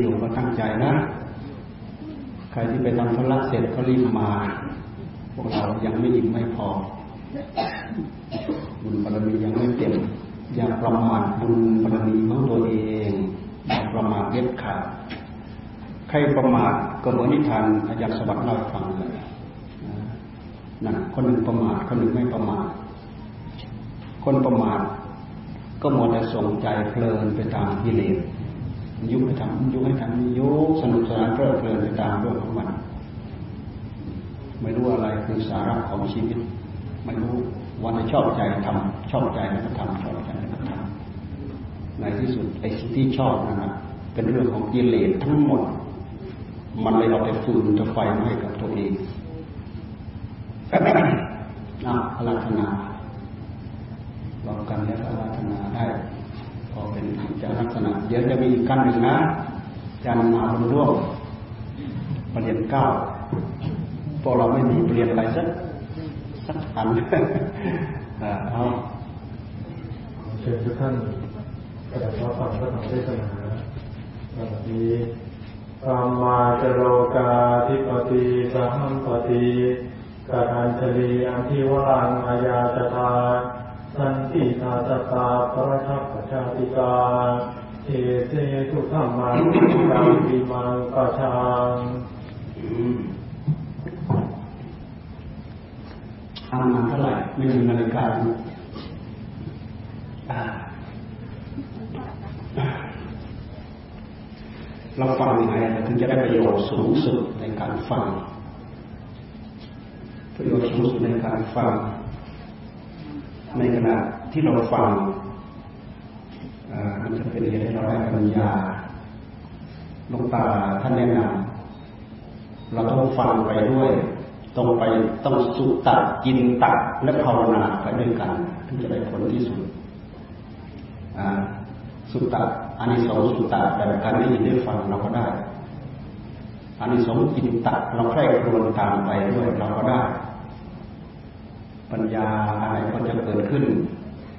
อยู่ก็ตั้งใจนะ ใครที่ไปทำธุระเสร็จก็รีบมา พวกเรายังไม่อิ่มไม่พอ บุญบารมียังไม่เต็ม อย่าประมาทบุญบารมีของตัวเองอย่าประมาทเด็ดขาด ใครประมาทก็เหมือนนิทานอาจารย์สวัสดิ์เล่าฟังเลยนะคนหนึ่งประมาทคนหนึ่งไม่ประมาท คนประมาทก็หมัวแต่ส่งใจเพลินไปตามกิเลส ยุให้ทำยุให้ทำยุสนุกสนานเพลิดเพลินไปตามเรื่องของมัน ไม่รู้อะไรคือสาระของชีวิต ไม่รู้วันชอบใจทำชอบใจแล้วก็ทำชอบใจแล้วก็ทำในที่สุดไอ้สิ่งที่ชอบนั่นนะเป็นเรื่องของกิเลสทั้งหมด มันเลยเอาไปฟืนจะไฟมาให้กับตัวเองนะอารัธนาลองกันแล้วอารัธนาได้ อเป็นจาลักษณะ เดี๋ยวจะมีอีกกันหนึ่งนะจันมาบนร่วมประเด็นเก้าพวกเราไม่มีเปลี่ยนอะไรสักสักอันเอาเชิญทุกท่านกระดับว่าฟังพระธรรมเทศนาวันนี้ธรรมาจโรกาธิปติสัมปติกาทันชลีอันทิวังอายาจตา สันติทาสตาปรทัพปชาติกาเทเสทุกขมังกังปีมังกชังทำงานเท่าไหร่ไม่มีนาฬิกาเราฟังยังไงถึงจะได้ประโยชน์สูงสุดในการฟัง ประโยชน์สูงสุดในการฟัง ในขณะที่เราฟังมันจะเป็นเหตุให้เราได้ปัญญาลงตาท่านแนะนำเราต้องฟังไปด้วย ต้องไปต้องสุตัดกินตัดและภาวนาไปด้วยกันถึงจะได้ผลที่สุดสุตัดอันนี้สองสุตัดแบบการได้ยินได้ฟังเราก็ได้อันนี้สองกินตัดเราใคร่ครวญตามไปด้วยเราก็ได้ ปัญญาอะไรก็จะเกิดขึ้น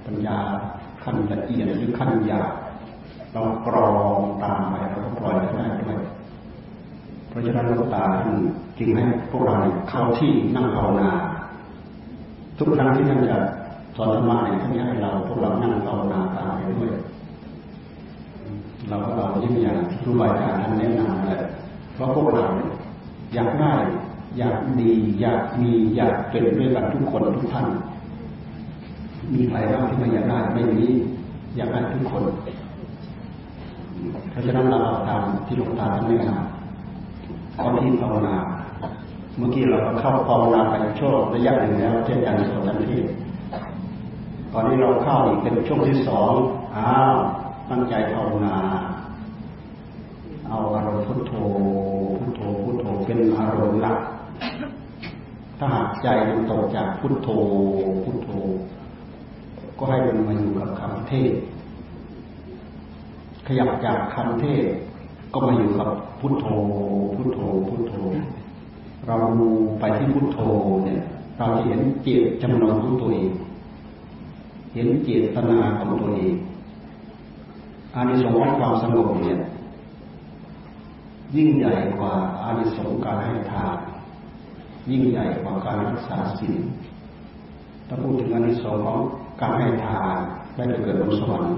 ปัญญาขั้นละเอียดหรือขั้นหยาบเรากรองตามไปเราก็ปล่อยได้ด้วยเพราะฉะนั้นหลวงตาจึงให้พวกเราเข้าที่นั่งภาวนา ทุกครั้งที่ท่านจะสอนธรรมะเนี่ยท่านให้เราพวกเรานั่งภาวนาตามไปด้วยเราก็เรายิ่งอย่างครูบาอาจารย์ท่านแนะนำเลยเพราะพวกเราอยากได้ อยากดีอยากมีอยากเป็นด้วยกันทุกคนทุกท่าน มีใครบ้างที่ไม่อยากได้ไม่มีอยากได้ทุกคนเพราะฉะนั้นเราทำที่หลวงตาท่านแนะนำตอนที่ภาวนา เมื่อกี้เราก็เข้าภาวนาไปช่วงระยะหนึ่งแล้วเช่นกันสองทันทีตอนนี้เราเข้าอีกเป็นช่วงที่สองอ้าวตั้งใจภาวนาเอาอารมณ์พุทโธพุทโธพุทโธเป็นอารมณ์หลัก ถ้าหากใจมันตกจากพุทโธพุทโธ ก็ให้มันมาอยู่กับคำเทศ ขยับจากคำเทศ ก็มาอยู่กับพุทโธ พุทโธ พุทโธ เราดูไปที่พุทโธเนี่ย เราจะเห็นเจตจำนงของตัวเอง เห็นเจตนาของตัวเองอานิสงส์ของความสงบเนี่ยยิ่งใหญ่กว่าอานิสงส์การให้ทาน ยิ่งใหญ่กว่าการรักษาศีลถ้าพูดถึงอานิสงส์ของการให้ทานได้ไปเกิดบนสวรรค์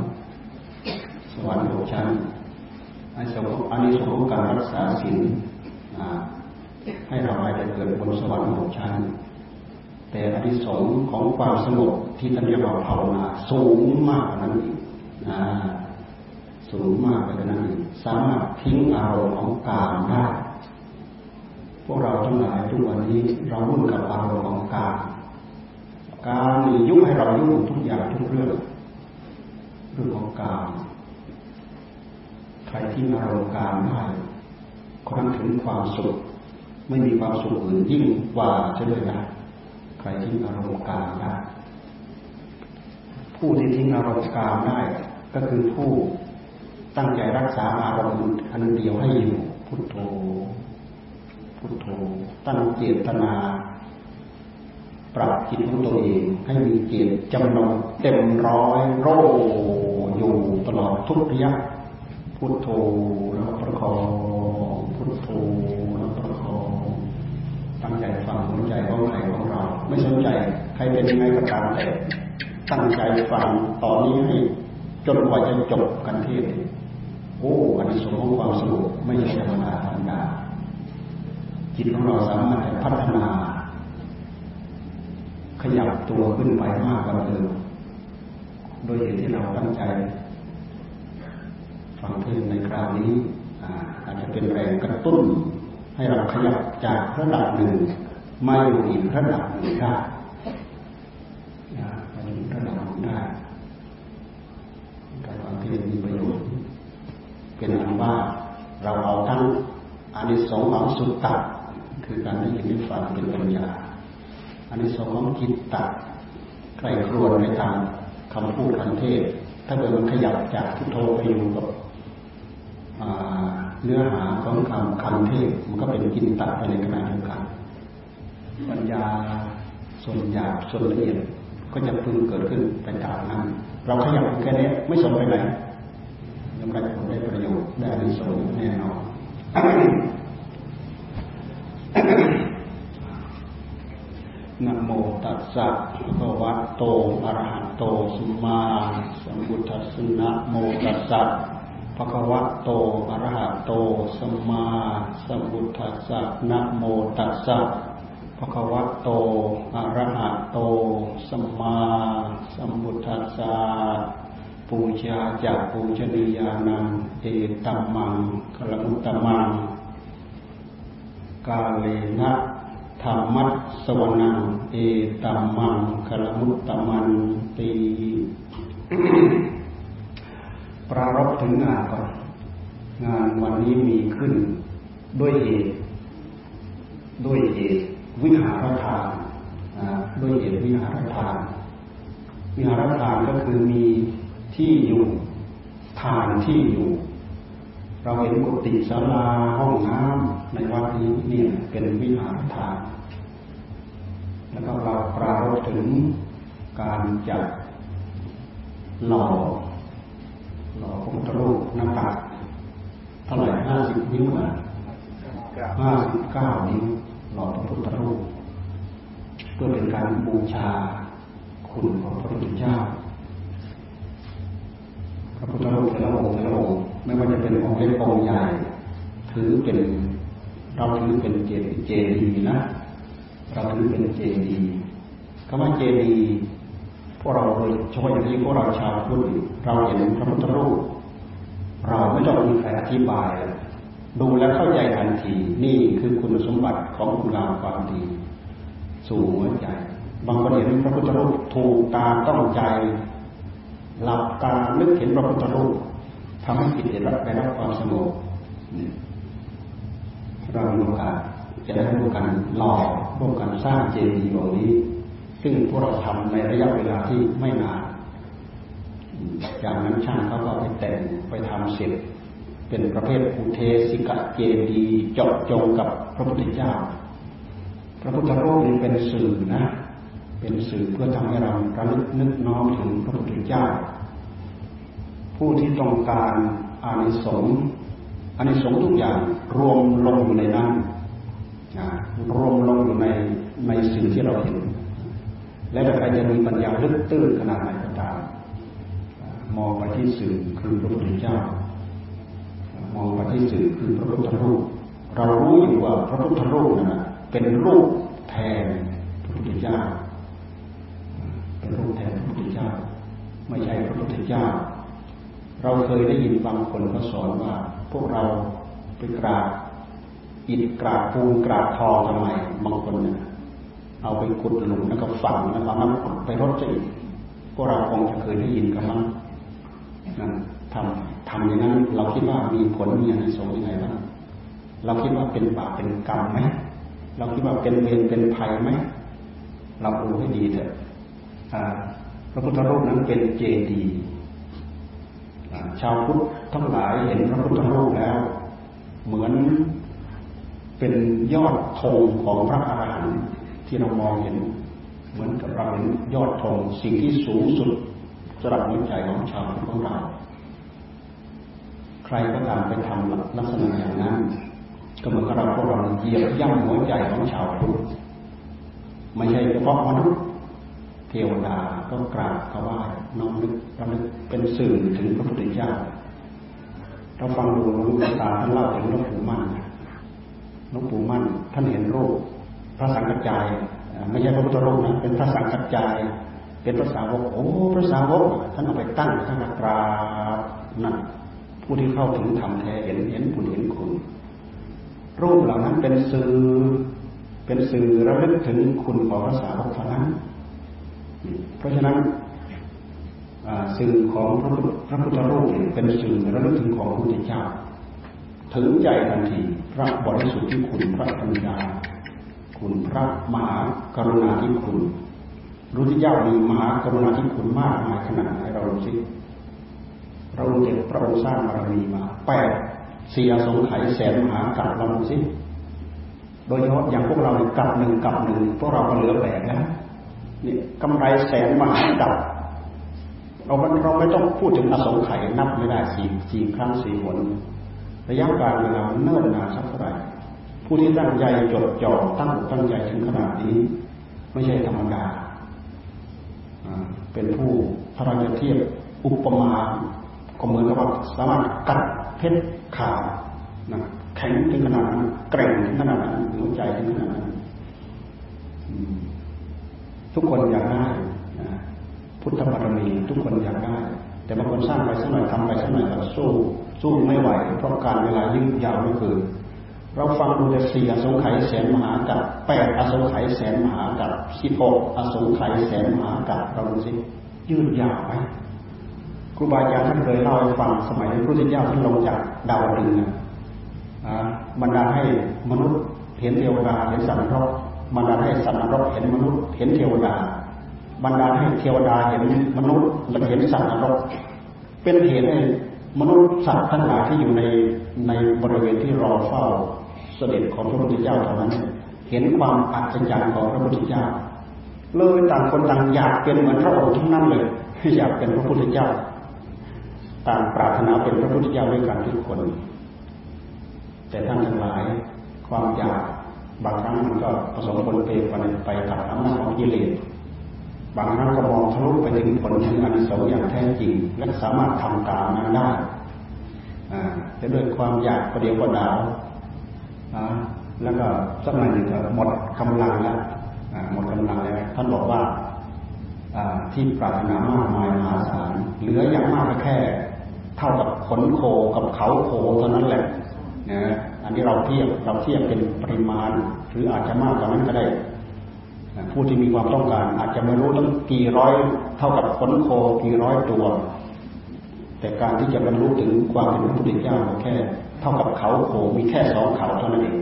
สวรรค์หกชั้นอานิสงส์อานิสงส์ของการรักษาศีลให้เราไปเกิดบนสวรรค์หกชั้น แต่อานิสงส์ของความสงบที่ท่านเรียกว่าภาวนาสูงมากกว่นั้นอีกสูงมากไปกว่านั้นสามารถทิ้งอารมณ์ของกามได้ วกเราทั้งหลายทุกวันนี้เรารุ่นกับอารมณ์ของกามการมียุ่งให้เรายุ่งทุกอย่างทุกเรื่องเรื่องของกามใครที่อารมณ์กามได้คนนั้นถึงความสุขไม่มีความสุขอื่นยิ่งกว่าใช่ไหมนะใครที่อารมณ์กามได้ผู้ที่ทิ้งอารมณ์กามได้ ก็คือผู้ตั้งใจรักษาอารมณ์อันเดียวให้อยู่พุทโธ พุทโธตั้งเจตนาปรับจิตของตัวเองให้มีเจตจำนงเต็มร้อยโรอยู่ตลอดทุกระยะพุทโธแล้วประคองพุทโธแล้วประคองตั้งใจฟังสนใจของใครของเรา ไม่สนใจใครเป็นยังไงก็ตามแต่ตั้งใจฟังตอนนี้ให้จนกว่าจะจบกันที่โอ้อันนี้สมองความสนุกไม่ใช่ธรรมดาธรรมดา จิตของเราสามารถพัฒนา ขยับตัวขึ้นไปมากกว่าเดิมโดยเหตุที่เราตั้งใจ ฟังเทศในคราวนี้อาจจะเป็นแรงกระตุ้น ให้เราขยับจากระดับหนึ่งมาอยู่อีกระดับหนึ่งได้มาอยู่ระดับหนึ่งได้การฟังเทศมีประโยชน์เป็นอันว่าเราเอาทั้งอานิสงส์ของสุตตะ คือการได้ยินได้ฟังเป็นปัญญาอานิสงส์ของจิตตะใครครวญในทางคำพูดคำเทศ ถ้าเกิดมันขยับจากพุทโธไปอยู่กับเนื้อหาของคำคำเทศมันก็เป็นกินตะไปในขณะเดียวกันปัญญาส่วนหยาบส่วนละเอียดก็จะพึงเกิดขึ้นไปตามนั้นเราขยับแค่นี้ไม่สนไปไหนยังได้ผลได้ประโยชน์ได้ในสงแน่นอน นะโมตัสสะภะคะวะโต อะระหะโต สัมมาสัมพุทธัสสะนะโมตัสสะภะคะวะโต อะระหะโต สัมมาสัมพุทธัสสะนะโมตัสสะภะคะวะโต อะระหะโต สัมมาสัมพุทธัสสะปูชาจากปูชนียานัง เอตัมมังคลมุตตมัง กาเลนะ ธรรมัสวนังเอตัมมังคลมุตตมันตีปรารบถึงงานก่อนงานวันนี้มีขึ้นด้วยเหตุ ด้วยเหตุวิหารทานด้วยเหตุวิหารทาน วิหารทานก็คือมีที่อยู่ทานที่อยู่ เราเห็นกุฏิศาลาห้องน้ำในวัดนี้เนี่ยเป็นวิหารทานแล้วก็เราปรารบถึงการจัดหล่อหล่อพระพุทธรูปน้ำหนักเท่าไหร่ห้าสิบนิ้วนะห้าสิบเก้านิ้วหล่อพระพุทธรูปเพื่อเป็นการบูชาคุณของพระพุทธเจ้าพระพุทธรูปแต่ละองค์แต่ละอ ไม่ว่าจะเป็นองค์เล็กองค์ใหญ่ ถือเป็น เราถือเป็นเจดีเจดีนะ เราถือเป็นเจดีคำว่าเจดีพวกเราโดยเฉพาะอย่างที่พวกเราชาวพุทธเราเห็นพระพุทธรูปเราไม่ต้องมีใครอธิบาย ดูแล้วเข้าใจทันทีนี่คือคุณสมบัติของคุณงามความดีสู่หัวใจ บางคนเห็นพระพุทธรูปถูกตาต้องใจ หลับตานึกเห็นพระพุทธรูป ทำให้จิตได้รับได้รับความสงบเรามีโอกาสจะได้ร่วมกันหล่อร่วมกันสร้างเจดีย์องค์นี้ ซึ่งพวกเราทำในระยะเวลาที่ไม่นานจากนั้นช่างเขาก็ไปแต่งไปทำเสร็จ เป็นประเภทอุเทสิกะเจดีย์เจาะจงกับพระพุทธเจ้า พระพุทธรูปนี้เป็นสื่อนะ เป็นสื่อเพื่อทำให้เราระลึกนึกน้อมถึงพระพุทธเจ้า ผู้ที่ต้องการอานิสงส์อานิสงส์ทุกอย่างรวมลงอยู่ในนั้นรวมลงอยู่ในในสิ่งที่เราเห็น และถ้าใครจะมีปัญญาลึกตื้นขนาดไหนก็ตามมองไปที่สื่อคือพระพุทธเจ้ามองไปที่สื่อคือพระพุทธรูป เรารู้อยู่ว่าพระพุทธรูปนะเป็นรูปแทนพระพุทธเจ้าเป็นรูปแทนพระพุทธเจ้า ไม่ใช่พระพุทธเจ้า เราเคยได้ยินบางคนเขาสอนว่า พวกเราไปกราบอิฐกราบปูนกราบทองทำไมบางคนเนี่ยเอาไปขุดหลุมแล้วก็ฝังแล้วเอาน้ำขุดไปรดจะอีกพวกเราคงจะเคยได้ยินกันมั้งทำทำอย่างนั้น เราคิดว่ามีผลมีอานิสงส์ยังไงบ้างเราคิดว่าเป็นบาปเป็นกรรมไหมเราคิดว่าเป็นเวรเป็นภัยไหมเราดูให้ดีเถอะพระพุทธรูปนั้นเป็นเจดีย์ ชาวพุทธทั้งหลายเห็นพระพุทธรูปแล้ว เหมือนเป็นยอดธงของพระอรหันต์ที่เรามองเห็น เหมือนกับเราเห็นยอดธงสิ่งที่สูงสุดสำหรับหัวใจของชาวพุทธของเราใครก็ตามไปทำลักษณะอย่างนั้นก็เหมือนกับเราพวกเราเหยียบย่ำหัวใจของชาวพุทธไม่ใช่เฉพาะมนุษย์ เทวดาก็กราบเขาไหว้น้อมนึกระลึกเป็นสื่อถึงพระพุทธเจ้าเราฟังดูหลวงตาท่านเล่าถึงหลวงปู่มั่นหลวงปู่มั่นท่านเห็นรูปพระสังกัจจายไม่ใช่พระพุทธรูปนะเป็นพระสังกัจจายเป็นพระสาวกโอ้พระสาวกท่านเอาไปตั้งท่านกราบนั่นผู้ที่เข้าถึงธรรมแท้เห็นเห็นคุณเห็นคุณ รูปเหล่านั้นเป็นสื่อเป็นสื่อระลึกถึงคุณของพระสาวกเท่านั้น เพราะฉะนั้นสื่อของพระพระพุทธรูปเป็นสื่อระลึกถึงของพระพุทธเจ้า ถึงใจทันทีพระบริสุทธิ์ที่คุณพระปัญญาคุณพระมหากรุณาธิคุณรู้ที่เจ้ามีมหากรุณาธิคุณมากมายขนาดไหนเราดูสิเราเจ็บพระองค์สร้างบารมีมาแปดเสียสงไขยแสนมหากัปเราดูสิโดยเฉพาะอย่างพวกเรากับหนึ่งกับหนึ่งพวกเราก็เหลือแปดนะ นี่กำไรแสนมหากัปเราเราไม่ต้องพูดถึงอสงไขยนับไม่ได้สี่สี่ครั้งสี่หนระยะการเวลาเนิ่นนานสักเท่าไหร่ผู้ที่ตั้งใจจดจ่อตั้งตั้งใจถึงขนาดนี้ ไม่ใช่ธรรมดาเป็นผู้ถ้าเราจะเทียบอุปมาก็เหมือนกับว่าสามารถกัดเพชรขาดนะแข็งถึงขนาดนั้นแกร่งถึงขนาดนั้นหัวใจถึงขนาดนั้น ทุกคนอยากได้พุทธบารมีทุกคนอยากได้แต่บางคนสร้างไปสักหน่อยทำไปสักหน่อยก็สู้สู้ไม่ไหว เพราะการเวลายิ่งยาวไม่เกินเราฟังดูแต่สี่อสงไขยแสนมหากับแปดอสงไขยแสนมหากับสิบหกอสงไขยแสนมหากับเราดูสิยืดยาวไหมครูบาอาจารย์ท่านเคยเล่าให้ฟังสมัยพระพุทธเจ้าท่านลงจากดาวดึงนะบรรดาให้มนุษย์เห็นเทวดาเห็นสัตว์นรก บรรดาให้สัตว์นรกเห็นมนุษย์ เห็นเทวดาบรรดาให้เทวดาเห็นมนุษย์และเห็นสัตว์นรก เป็นเหตุให้มนุษย์สัตว์ทั้งหลายที่อยู่ในในบริเวณที่รอเฝ้าเสด็จของพระพุทธเจ้าเท่านั้น เห็นความอัศจรรย์ของพระพุทธเจ้าเลยต่างคนต่างอยากเป็นเหมือนพระองค์ทั้งนั้นเลยอยากเป็นพระพุทธเจ้า ต่างปรารถนาเป็นพระพุทธเจ้าด้วยกันทุกคน แต่ท่านทั้งหลายความอยาก บางครั้งมันก็ผสมปนเปไปไปกับอำนาจของกิเลสบางครั้งก็มองทะลุไปถึงผลถึงอันสงอย่างแท้จริง และสามารถทำตามนั้นได้แต่ด้วยความอยากประเดียวประดาวแล้วก็สักหน่อยหนึ่งก็หมดกำลังแล้วหมดกำลังแล้วท่านบอกว่าที่ปรารถนามากมายมหาศาลเหลืออย่างมากแค่ เท่ากับขนโคกับเขาโคเท่านั้นแหละนะ นนี้เราเทียบเราเทียบเป็นปริมาณ หรืออาจจะมากกว่านั้นก็ได้ผู้ที่มีความต้องการ อาจจะไม่รู้ตั้งกี่ร้อยเท่ากับขนโคกี่ร้อยตัว แต่การที่จะบรรลุถึงความเป็นพระพุทธเจ้าแค่ เท่ากับเขาโคมีแค่สองเขาเท่านั้นเอง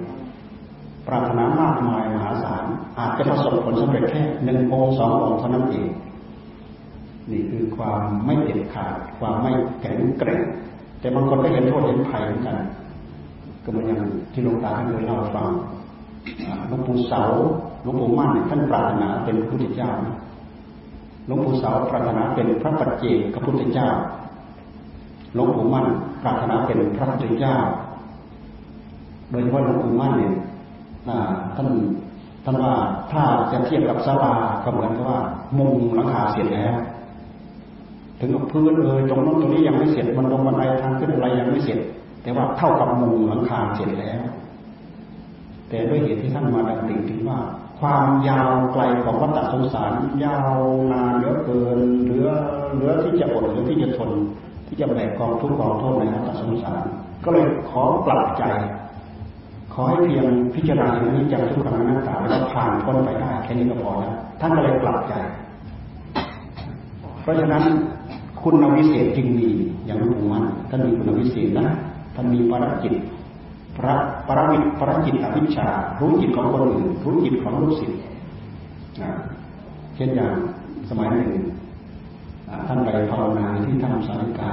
ปรารถนามากมายมหาศาลอาจจะประสบผลสำเร็จแค่หนึ่งองค์สององค์เท่านั้นเองนี่คือความไม่เด็ดขาด ความไม่แข็งแกร่งแต่บางคนก็เห็นโทษเห็นภัยเหมือนกัน ก็เหมือนอย่างที่หลวงตาเคยเล่าฟังหลวงปู่เสาหลวงปู่มั่นท่านปรารถนาเป็นพระพุทธเจ้าหลวงปู่เสาปรารถนาเป็นพระปัจเจกพระพุทธเจ้าหลวงปู่มั่นปรารถนาเป็นพระพุทธเจ้า โดยเฉพาะหลวงปู่มั่นเนี่ยท่านท่านว่าถ้าจะเทียบกับศาลาก็เหมือนกับว่ามุงหลังคาเสร็จแล้วถึงกับพื้นเลยตรงนั้นตรงนี้ยังไม่เสร็จมันลงบันไดทางขึ้นอะไรยังไม่เสร็จ แต่ว่าเท่ากับมุงหลังคาเสร็จแล้ว แต่ด้วยเหตุที่ท่านมาดังติ่งถึงว่า ความยาวไกลของวัฏสงสาร ยาวนานเหลือเกินเหลือเหลือที่จะอดเหลือที่จะทน ที่จะแบกกองทุกข์กองโทษในวัฏสงสาร ก็เลยขอปรับใจ ขอให้เพียงพิจารณาอย่างนี้จากทุกขังนัตตาแล้วผ่านพ้นไปได้แค่นี้ก็พอแล้วท่านก็เลยปรับใจ เพราะฉะนั้นคุณวิเศษจึงมีอย่างหลวงปู่มันท่านมีคุณวิเศษนะ ท่านมีภารกิจพระปรมิตพรจิตอวิชชา รู้จิตของคนอื่นรู้จิตของลูกศิษย์เช่นอย่างสมัยหนึ่งท่านไปภาวนาที่ถ้ำสาริกา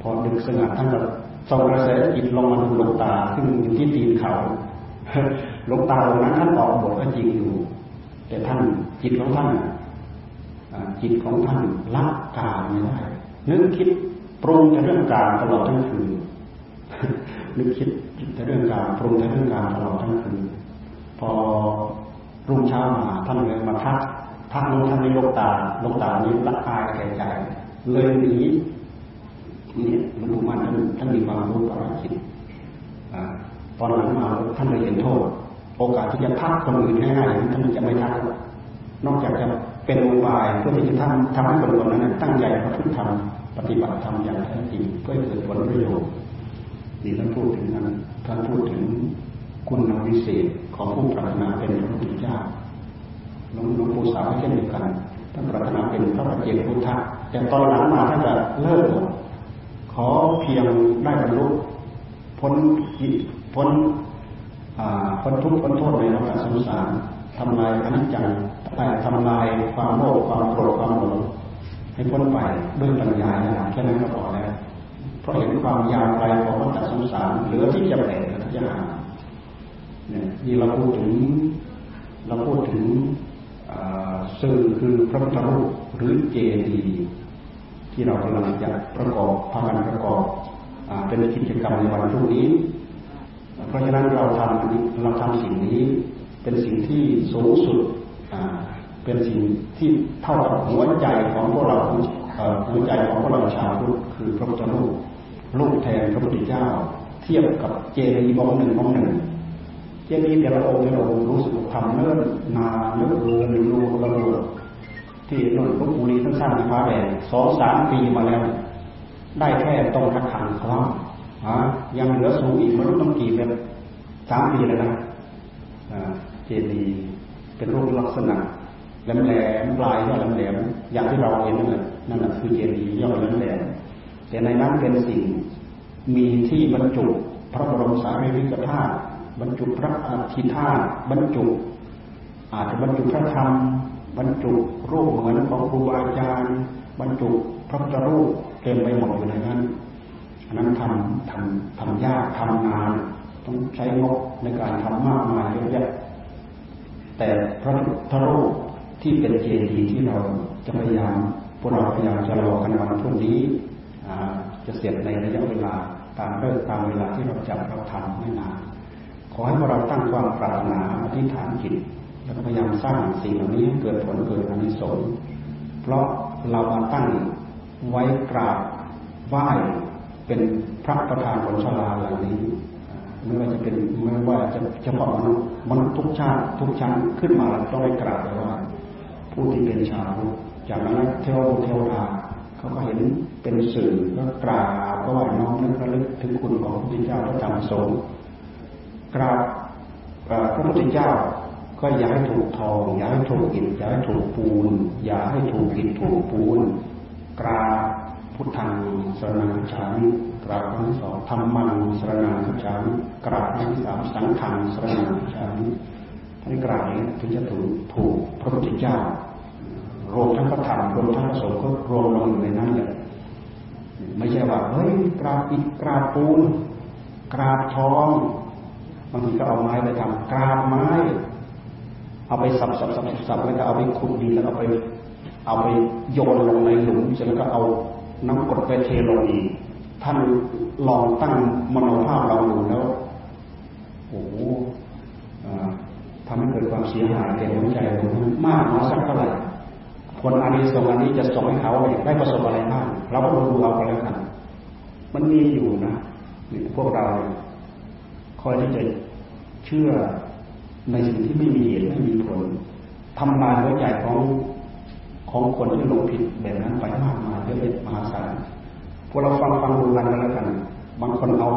พอดึกสงัดท่านก็ส่งกระแสจิตลงมาดูหลวงตาซึ่งอยู่ที่ตีนเขาหลวงตาตรงนั้นท่านออกบทก็จริงอยู่ แต่ท่านจิตของท่านจิตของท่านละกาไม่ได้นึกคิด ปรุงแต่เรื่องการตลอดทั้งคืนนึกคิดแต่เรื่องการปรุงแต่เรื่องการตลอดทั้งคืนพอรุ่งเช้ามาท่านเลยมาทักพระนู้นท่านนี้ลงตาลงตานี้ละอายแก่ใจ เลยหนีนี่หลวงปู่มันท่านท่านมีความรู้ปราชิตตอนหลังมาท่านเลยเห็นโทษ โอกาสที่จะทักคนอื่นง่ายๆท่านจะไม่ทักนอกจากจะเป็นอุบายเพื่อที่จะทำทำให้คนคนนั้นตั้งใจประพฤติธรรม ปฏิบัติธรรมอย่างแท้จริงเพื่อเกิดผลประโยชน์นี่ท่านพูดถึงนั้นท่านพูดถึงคุณวิเศษของผู้ปรารถนาเป็นพระพุทธเจ้าหลวงปู่สาวเช่นเดียวกันท่านปรารถนาเป็นพระปัจเจกพุทธะแต่ตอนหลังมาท่านจะเลิกขอเพียงได้บรรลุพ้นพ้นพ้นทุกข์พ้นโทษในโลกสงสารทำลายอนิจจังทำลายความโลภความโกรธความหลง ให้พ้นไปด้วยปัญญาแค่นั้นก็พอแล้วเพราะเห็นความยาวไกลของวัฏสงสารเหลือที่จะแบ่งที่จะหาเนี่ยนี่เราพูดถึงเราพูดถึงสื่อคือพระพุทธรูปหรือเจดีย์ที่เรากำลังจะประกอบพากันประกอบเป็นกิจกรรมในวันพรุ่งนี้ เพราะฉะนั้นเราทำเราทำสิ่งนี้เป็นสิ่งที่สูงสุด เป็นสิ่งที่เท่ากับหัวใจของพวกเราหัวใจของพวกเราชาวพุทธคือพระพุทธรูปรูปแทนพระพุทธเจ้า เทียบกับเจดีย์องค์หนึ่งองค์หนึ่งเจดีย์แต่ละองค์แต่ละองค์รู้สึกทำเนิ่นนานเนิ่นเรือนรูระเบิดที่นนทบุรีท่านสร้างที่ฟ้าแดงสองสามปีมาแล้ว ได้แค่ตรงระฆังคล้องยังเหลือสูงอีกไม่รู้ต้องกี่เป็นสามปีเลยนะเจดีย์เป็นรูปลักษณะ แหลมแหลมปลายยอดแหลมแหลมอย่างที่เราเห็นนั่นแหละนั่นแหละคือเจดีย์ยอดแหลมแหลมแต่ในนั้นเป็นสิ่งมีที่บรรจุพระบรมสารีริกธาตุบรรจุพระอาทิธาตุบรรจุ อาจจะบรรจุพระธรรม บรรจุรูปเหมือนของครูบาอาจารย์ บรรจุพระพุทธรูปเต็มไปหมดอยู่ในนั้นอันนั้นทำทำทำยากทำนาน ต้องใช้งบในการทำมากมายเยอะแยะแต่พระพุทธรูป ที่เป็นเจดีย์ที่เราจะพยายามพวกเราพยายามจะรอกันวันพรุ่งนี้จะเสร็จในระยะเวลาตามเรื่องตามเวลาที่เราจัดเราทำไม่นานขอให้พวกเราตั้งความปรารถนาอธิษฐานจิตแล้วพยายามสร้างสิ่งเหล่านี้เกิดผลเกิดอานิสงส์เพราะเรามาตั้งไว้กราบไหว้เป็นพระประธานของชลาเหล่านี้ไม่ว่าจะเป็นไม่ว่าจะเฉพาะมนุษย์มนุษย์ทุกชาติทุกชั้นขึ้นมาต้องไปกราบเลยว่า ผู้ที่เป็นชาวจากนั้นเทวเทวดาเขาก็เห็นเป็นสื่อก็กราบก็ว่าน้อมนึกระลึกถึงคุณของพระพุทธเจ้าพระธรรมสงฆ์กราบพระพุทธเจ้าก็อย่าให้ถูกทอง อย่าให้ถูกอิฐอย่าให้ถูกปูน อย่าให้ถูกอิฐถูกปูน กราบพุทธังสรนังฉามิกราบครั้งสองธรรมังสรนังฉามิกราบครั้งสามสังฆังสรนังฉามิ นกราบนี้ถึงจะถูกถูกพระพุทธเจ้ารวมทั้งพระธรรมรวมทั้งพระสงฆ์ก็รวมลงอยู่ในนั้นเลยไม่ใช่ว่าเฮ้ยกราบอิฐกราบปูนกราบทองบางทีก็เอาไม้ไปทำกราบไม้ เอาไปสับสับสับสับแล้วก็เอาไปขุดดินแล้วเอาไป เอาไปโยนลงในหลุมเสร็จแล้วก็เอาน้ำกรดไปเทลงอีกท่านลองตั้งมโนภาพเราดูแล้วโอ้โห ทำให้เกิดความเสียหายแก่หัวใจของท่านมากน้อยสักเท่าไหร่ผลอันนี้ส่งอันนี้จะส่งให้เขาได้ประสบอะไรบ้างเราก็ดูเอาไปแล้วกันมันมีอยู่นะพวกเราคอยที่จะเชื่อในสิ่งที่ไม่มีเหตุไม่มีผลทำลายหัวใจของของคนที่ลงผิดแบบนั้นไปมากมายเยอะแยะมหาศาลพวกเราฟังฟังดูกันแล้วกัน บางคนเอา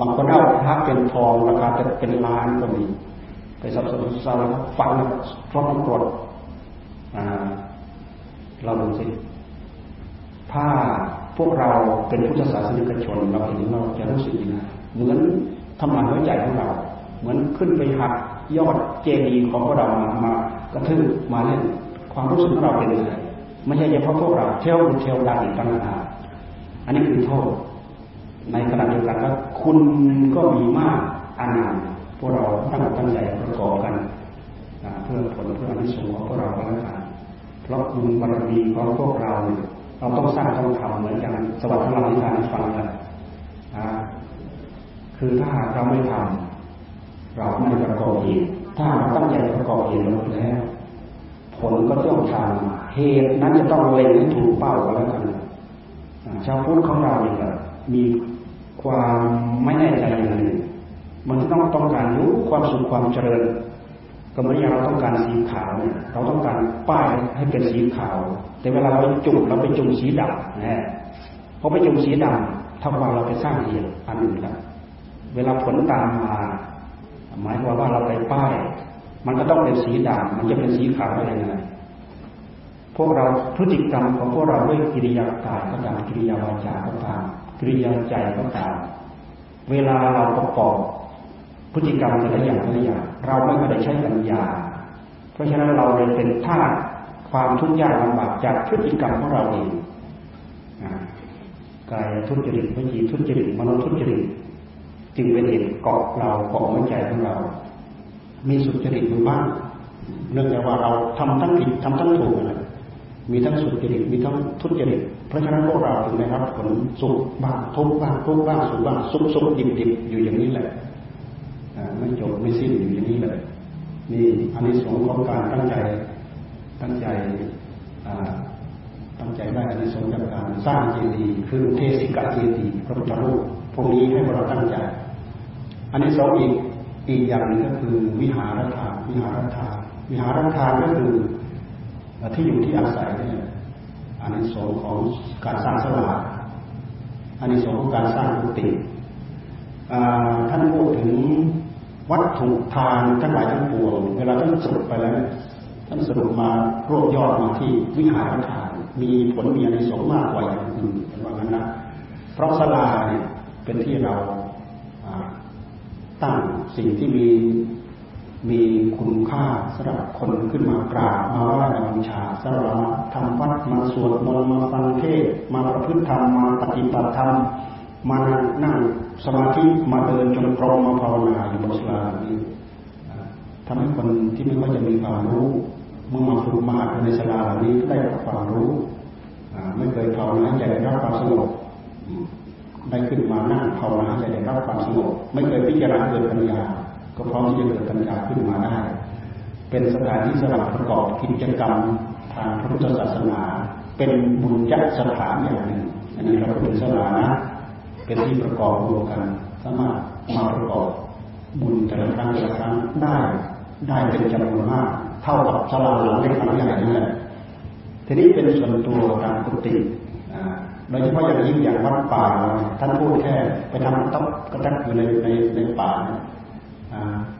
บางคนเอาพระเป็นทองราคาจะเป็นล้านก็มี ไปสับสนสารฟังพราะมันกดเราดูสิถ้าพวกเราเป็นพุทธศาสนิกชนเราเห็นเราจะรู้สึกยังไงเหมือนทำลายหัวใจของเรา เหมือนขึ้นไปหักยอดเจดีย์ของพวกเรามามากระทืบมาเล่นความรู้สึกของเราเป็นยังไงไม่ใช่เฉพาะพวกเราเที่ยวเที่ยวดาอีกต่างหากอันนี้คือโทษ ในขณะเดียวกันก็คุณก็มีมากอันนั้น พวกเราตั้งตั้งใจประกอบกันเพื่อผลเพื่ออนิสงส์ของพวกเราแล้วกันเพราะบุญบารมีของพวกเราเราต้องสร้างต้องทำเหมือนกันสวัสดิ์ของเราที่การฟังกันคือถ้าเราไม่ทำเราไม่ประกอบเหตุถ้าเราตั้งใจประกอบเหตุลงแล้วผผลก็ต้องตามเหตุนั้นจะต้องเล็งให้ถูกเป้าแล้วกันชาวพุทธของเราเนี่ยมีความไม่แน่ใจอย่างหนึ่ง มันต้องต้องการรู้ความสุขความเจริญ ก็เหมือนอย่างเราต้องการสีขาวเนี่ยเราต้องการป้ายให้เป็นสีขาว แต่เวลาเราจุ่มเราไปจุ่มสีดำนะพอไปจุ่มสีดำท่ากับเราไปสร้างเหตุอันหนึ่งแล้วเวลาผลตามมา หมายความว่าเราไปป้าย มันก็ต้องเป็นสีดำมันจะเป็นสีขาวได้ยังไงพวกเราพฤติกรรมของพวกเราด้วยกิริยากายก็ตามกิริยาวาจาก็ตามกิริยาใจก็ตามเวลาเราประกอบ พฤติกรรมแต่ละอย่างแต่ละอย่างเราไม่ได้ใช้ปัญญา เพราะฉะนั้นเราเลยเป็นท่าความทุกข์ยากลำบากจากพฤติกรรมของเราเองกายทุจริตวิจีทุจริตมโนทุจริตจึงเป็นเหตุเกาะเราเกาะหัวใจของเรา มีสุจริตอยู่บ้างเนื่องจากว่าเราทำทั้งผิดทำทั้งถูกนะมีทั้งสุจริตมีทั้งทุจริตเพราะฉะนั้นพวกเราถึงได้รับผลสุขบ้างทุกบ้างทุกบ้างสุขบ้างสุขสุขดิบดิบอยู่อย่างนี้แหละ ไม่จบไม่สิ้นอยู่อย่างนี้เลยนี่อันนี้สงของการตั้งใจตั้งใจตั้งใจได้อันนี้สงจากการสร้างเจดีย์คือเทศิกะเจดีย์พระพุทธรูปพวกนี้ให้พวกเราตั้งใจ อันนี้สองอีกอีกอย่างหนึ่งก็คือวิหารทาวิหารทาวิหารทาก็คือที่อยู่ที่อาศัยเนี่ยอันนี้สองของการสร้างสลาอันนี้สองของการสร้างกุฏิท่านพูดถึง วัตถุทานทั้งหลายทั้งปวงเวลาท่านสรุปไปแล้วท่านสรุปมารวบยอดมาที่วิหารทาน มีผลมีอานิสงส์มากกว่าอย่างอื่นว่างั้นนะเพราะสลาเนี่ยเป็นที่เราตั้งสิ่งที่มีมีคุณค่าสำหรับคนขึ้นมากราบมาไหว้มาบูชาสำหรับทำวัดมาสวดมนต์มาฟังเทศมาประพฤติธรรมมาปฏิบัติธรรม มานั่งสมาธิมาเดินจงกรมมาภาวนาอยู่บนสลานี้ทำให้คนที่ไม่ค่อยจะมีความรู้เมื่อมาฝึกมาในสลาเหล่านี้ได้รับความรู้ไม่เคยภาวนาใจได้รับความสงบได้ขึ้นมานั่งภาวนาใจได้รับความสงบไม่เคยพิจารณาเกิดปัญญา ก็พร้อมที่จะเกิดปัญญาขึ้นมาได้ เป็นสถานที่สำหรับประกอบกิจกรรมทางพระพุทธศาสนา เป็นบุญจักสถานอย่างหนึ่งอันนี้เราเป็นศาสนานะ เป็นที่ประกอบรวมกัน สามารถมาประกอบบุญแต่ละครั้งแต่ละครั้งได้ได้เป็นจำนวนมาก เท่ากับสลาหลังเล็กหลังใหญ่นั่นแหละทีนี้เป็นส่วนตัวตามกุฏิโดยเฉพาะอย่างยิ่งอย่างวัดป่าท่านพูดแค่ไปทำต๊อกกระตักอยู่ในในในป่า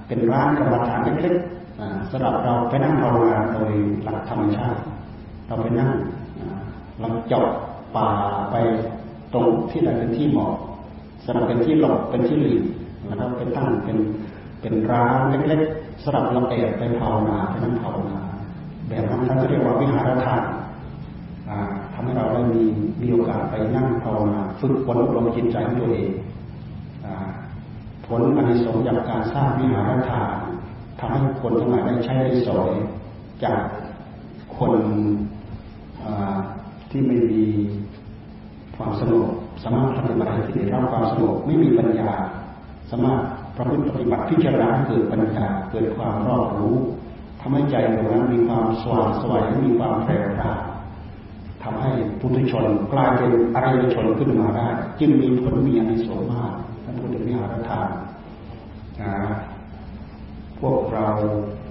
เป็นร้านกรรมฐานเล็กๆสำหรับเราไปนั่งภาวนาโดยหลักธรรมชาติ เราไปนั่งลำจอบป่าไป ตรงที่ใดเป็นที่เหมาะสำหรับเป็นที่หลบเป็นที่หลีกแล้วเราไปตั้งเป็นเป็นร้านเล็กๆสำหรับเราแอบไปภาวนาไปนั่งภาวนาแบบนั้นท่านเรียกว่าวิหารทานทำให้เราได้มีมีโอกาสไปนั่งภาวนาฝึกฝนอบรมจิตใจของตัวเองผลอันสงส์จากการสร้างวิหารทานทำให้คนทั้งหลายได้ใช้ได้สอยจากคนที่ไม่มี ความสงบสามารถปฏิบัติให้ได้รับความสงบไม่มีปัญญา สามารถประพฤติปฏิบัติพิจารณาเกิดปัญญาเกิดความรอบรู้ทำให้ใจตรงนั้นมีความสว่างสวยมีความแผ่วพราวทำให้ปุถุชนกลายเป็นอริยชนขึ้นมาได้จึงมีผลมีอานิสงส์มากท่านพูดถึงวิหารทานนะพวกเรา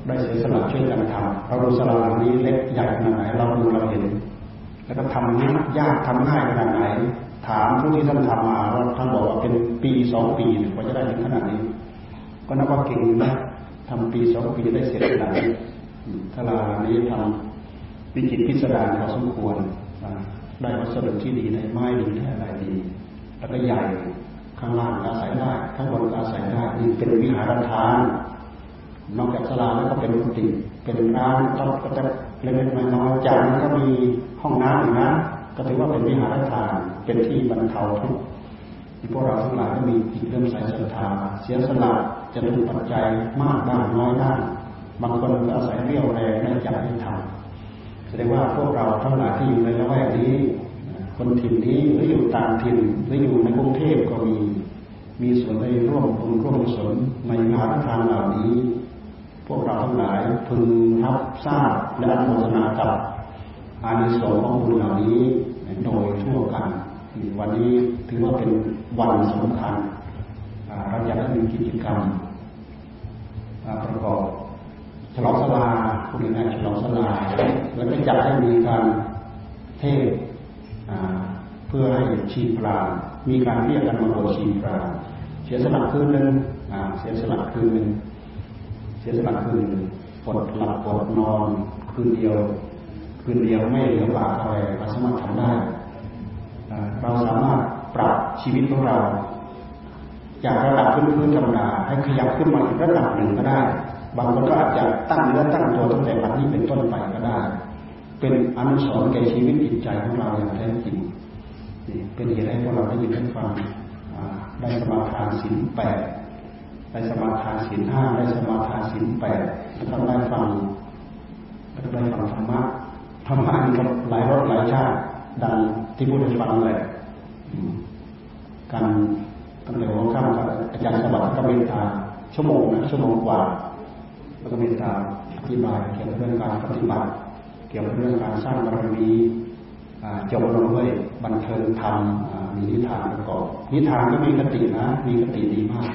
ได้เสียสละช่วยกันทำเราดูสลานี้เล็กใหญ่ขนาดไหนเราดูเราเห็น แล้วก็ทำนี้ยากทำง่ายขนาดไหน ถามผู้ที่ท่านทำมาว่าท่านบอกว่าเป็นปีสองปีกว่าจะได้ถึงขนาดนี้ ก็นับว่าเก่งนะทำปีสองปีได้เสร็จขนาดนี้สลานี้ทำวิจิตพิสดารพอสมควรได้วัสดุที่ดีได้ไม้ดีได้อะไรดี แล้วก็ใหญ่ข้างล่างอาศัยได้ข้างบนอาศัยได้นี่เป็นวิหารทาน นอกจากสลาแล้วก็เป็นกุฏิเป็นร้านก็ก็จะเล็กๆน้อยๆจานก็มี ห้องน้ำอีกนะก็ถือว่าเป็นวิหารทานเป็นที่บรรเทาทุกข์พวกเราทั้งหลายก็มีจิตเริ่มใส่ศรัทธาเสียสละจะเป็นปัจจัยมากได้น้อยได้บางคนอาศัยเรี่ยวแรงในจักให้ทำแสดงว่าพวกเราทั้งหลายที่อยู่ในละแวกนี้ คนถิ่นนี้หรืออยู่ต่างถิ่นหรืออยู่ในกรุงเทพก็มี มีส่วนได้ร่วมบุญร่วมกุศลในงานทานเหล่านี้ พวกเราทั้งหลายพึงรับทราบและอนุโมทนากับ อานิสงส์ของบุญเหล่านี้โดยทั่วกัน วันนี้ถือว่าเป็นวันสำคัญเราอยากให้มีกิจกรรมประกอบฉลองสลาคุณนายฉลองสลาแล้วก็จัดให้มีการเทศเพื่อให้ชีพรามีการเรียกกันมาโดชีพราเสียสละคืนหนึ่งเสียสละคืนหนึ่งเสียสละคืนปดหลับปดนอนคืนเดียว คืนเดียวไม่เหลือบากอะไรเราสามารถทำได้เราสามารถปรับชีวิตของเรา จากระดับพื้นๆธรรมดาให้ขยับขึ้นมาอีกระดับหนึ่งก็ได้ บางคนก็อาจจะตั้งเนื้อตั้งตัวตั้งแต่วันนี้เป็นต้นไปก็ได้ เป็นอนุสรณ์แก่ชีวิตจิตใจของเราอย่างแท้จริงเป็นเหตุให้พวกเราได้ยินได้ฟังได้สมาทานศีลแปดได้สมาทานศีลห้าได้สมาทานศีลแปดแล้วก็ได้ฟังแล้วก็ได้ฟังธรรมะ ธรรมะนี่ก็หลายรสหลายชาติดังที่พูดให้ฟังเลยการตั้งแต่หัวค่ำกับอาจารย์สบัดิ์ก็เมตตาชั่วโมงนะชั่วโมงกว่า แล้วก็เมตตาอธิบายเกี่ยวกับเรื่องการปฏิบัติเกี่ยวกับเรื่องการสร้างบารมีจบลงด้วยบันเทิงธรรมมีนิทานประกอบนิทานก็มีกตินะ มีกติดีมาก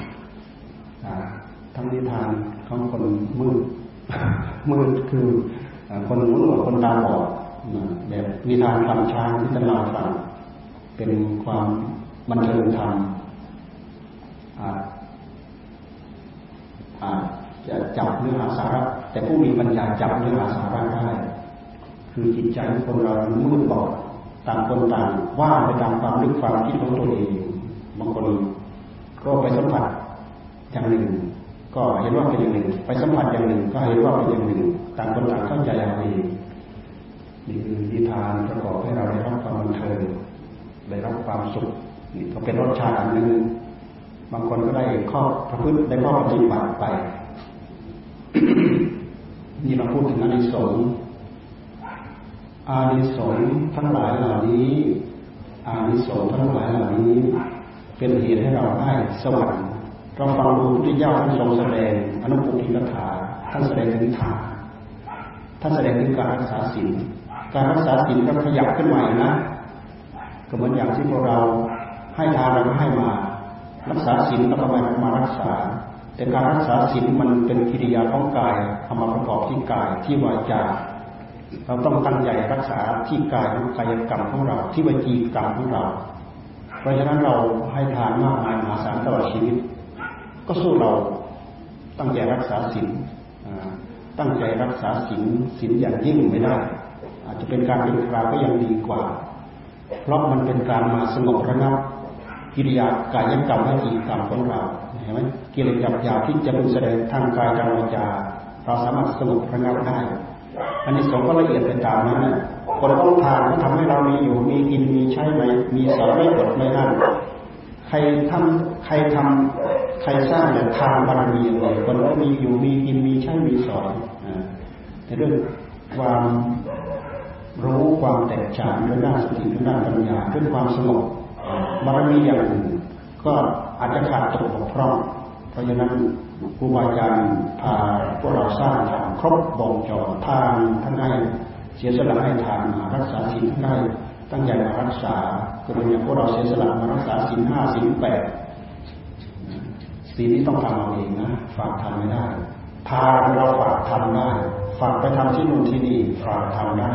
ทั้งนิทานของคนมืดมืดคือ คนมืดคนตาบอดแบบนิทานคำช้างที่จะเล่าฟังเป็นความบันเทิงธรรมจะจับเนื้อหาสาระแต่ผู้มีปัญญาจับเนื้อหาสาระได้คือจิตใจคนเรามืดบอดต่างคนต่างว่าไปตามความนึกความคิดของตัวเองบางคนก็ไปสัมผัสอย่างหนึ่ง ก็เห็นว่าเป็นอย่างหนึ่ง ไปสัมผัสอย่างหนึ่ง ก็เห็นว่าเป็นอย่างหนึ่ง ต่างคนต่างเข้าใจเอาเองนี่คือนิทานประกอบให้เราได้รับความบันเทิงได้รับความสุขนี่ก็เป็นรสชาติอันหนึ่งบางคนก็ได้ข้อประพฤติได้ข้อปฏิบัติไปนี่เราพูดถึงอานิสงส์อานิสงส์ทั้งหลายเหล่านี้ อานิสงส์ทั้งหลายเหล่านี้ เป็นเหตุให้เราได้สวรรค์เราฟังดูพุทธเจ้าท่านทรงแสดงอนุปุกิกถาท่านแสดงถึงฐาน ท่านแสดงถึงการรักษาศีลการรักษาศีลก็ขยับขึ้นมานะก็เหมือนอย่างที่พวกเราให้ทานเราก็ให้มา รักษาศีลเราก็มมารักษา แต่การรักษาศีลมันเป็นกิริยาของกายเอามาประกอบที่กายที่วาจาเราต้องตั้งใจรักษาที่กายกายกรรมของเรา ที่วิจีกรรมของเรา เพราะฉะนั้นเราให้ทานมากมายมหาศาลตลอดชีวิต ก็สู้เราตั้งใจรักษาศีล ตั้งใจรักษาศีลศีลอย่างยิ่งไม่ได้ อาจจะเป็นการเป็นคราวก็ยังดีกว่า เพราะมันเป็นการมาสงบระงับกิริยากายกรรมและจิตกรรมของเราเห็นไหมกิริยาหยาบที่จะเป็นแสดงทางกายทางวาจาเราสามารถสงบระงับได้ อันนี้สองก็ละเอียดไปตามนั้นคนต้องทานก็ทำให้เรามีอยู่มีกินมีใช้ไหมมีสอนไม่อดไม่อั้นใครทำใครทำ ใครสร้างเนี่ยทานบารมีเลยคนก็มีอยู่มีกินมีใช้มีสอนในเรื่องความรู้ความแตกฉานเรื่องด้านสติเรื่องด้านปัญญาเรื่องความสงบบารมีอย่างอื่นก็อาจจะขาดตกบกพร่องเพราะฉะนั้นครูบาอาจารย์พาพวกเราสร้างทางครบบงจอทานทั้งให้เสียสละให้ทานมารักษาศีลทั้งให้ตั้งใจมารักษาก็เป็นอย่างพวกเราเสียสละมารักษาศีลห้าศีลแปด ศีลนี้ต้องทำเอาเองนะฝากทำไม่ได้ทานเราฝากทำได้ฝากไปทำที่นู่นที่นี่ฝากทำได้